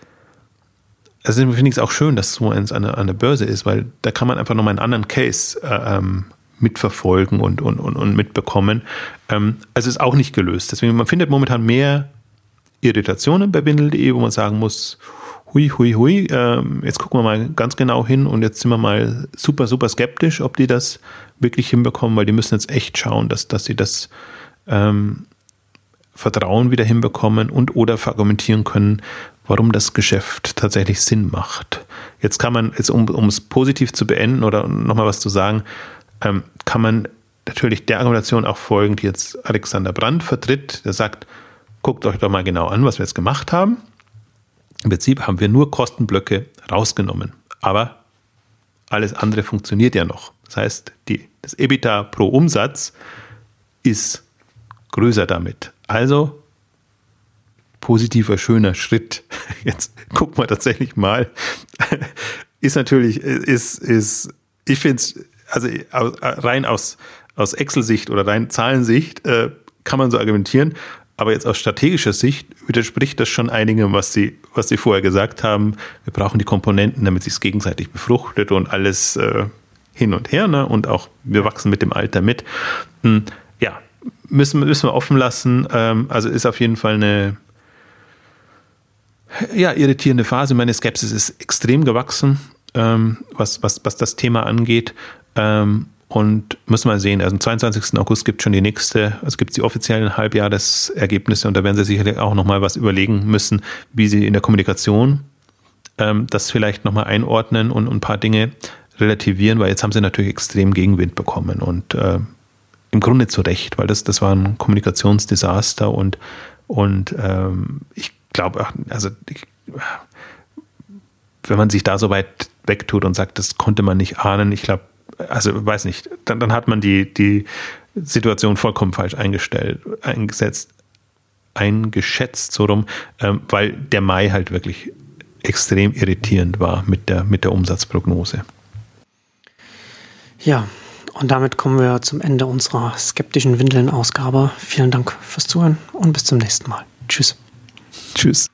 also finde ich es auch schön, dass so eins an der, an der Börse ist, weil da kann man einfach nochmal einen anderen Case äh, ähm, mitverfolgen und, und, und, und mitbekommen. Ähm, also ist auch nicht gelöst. Deswegen, man findet momentan mehr Irritationen bei Windel.de, wo man sagen muss, hui, hui, hui, ähm, jetzt gucken wir mal ganz genau hin und jetzt sind wir mal super, super skeptisch, ob die das wirklich hinbekommen, weil die müssen jetzt echt schauen, dass, dass sie das ähm, Vertrauen wieder hinbekommen und oder verargumentieren können, warum das Geschäft tatsächlich Sinn macht. Jetzt kann man, jetzt, um, um es positiv zu beenden oder nochmal was zu sagen, ähm, kann man natürlich der Argumentation auch folgen, die jetzt Alexander Brandt vertritt, der sagt, guckt euch doch mal genau an, was wir jetzt gemacht haben. Im Prinzip haben wir nur Kostenblöcke rausgenommen. Aber alles andere funktioniert ja noch. Das heißt, die, das EBITDA pro Umsatz ist größer damit. Also positiver, schöner Schritt. Jetzt gucken wir tatsächlich mal. Ist natürlich, ist, ist, ich finde es, also rein aus, aus Excel-Sicht oder rein Zahlensicht äh, kann man so argumentieren. Aber jetzt aus strategischer Sicht widerspricht das schon einigem, was Sie, was Sie vorher gesagt haben. Wir brauchen die Komponenten, damit sich gegenseitig befruchtet und alles äh, hin und her. Ne? Und auch wir wachsen mit dem Alter mit. Hm, ja, müssen, müssen wir offen lassen. Ähm, also ist auf jeden Fall eine ja, irritierende Phase. Meine Skepsis ist extrem gewachsen, ähm, was, was, was das Thema angeht. Ähm, und müssen wir sehen, also am 22. August gibt es schon die nächste, also gibt es die offiziellen Halbjahresergebnisse und da werden sie sicherlich auch nochmal was überlegen müssen, wie sie in der Kommunikation ähm, das vielleicht nochmal einordnen und, und, ein paar Dinge relativieren, weil jetzt haben sie natürlich extrem Gegenwind bekommen und äh, im Grunde zu Recht, weil das, das war ein Kommunikationsdesaster und, und ähm, ich glaube, also ich, wenn man sich da so weit wegtut und sagt, das konnte man nicht ahnen, ich glaube, also weiß nicht, dann, dann hat man die, die Situation vollkommen falsch eingestellt, eingesetzt, eingeschätzt, so rum, ähm, weil der Mai halt wirklich extrem irritierend war mit der, mit der Umsatzprognose. Ja, und damit kommen wir zum Ende unserer skeptischen Windeln-Ausgabe. Vielen Dank fürs Zuhören und bis zum nächsten Mal. Tschüss. Tschüss.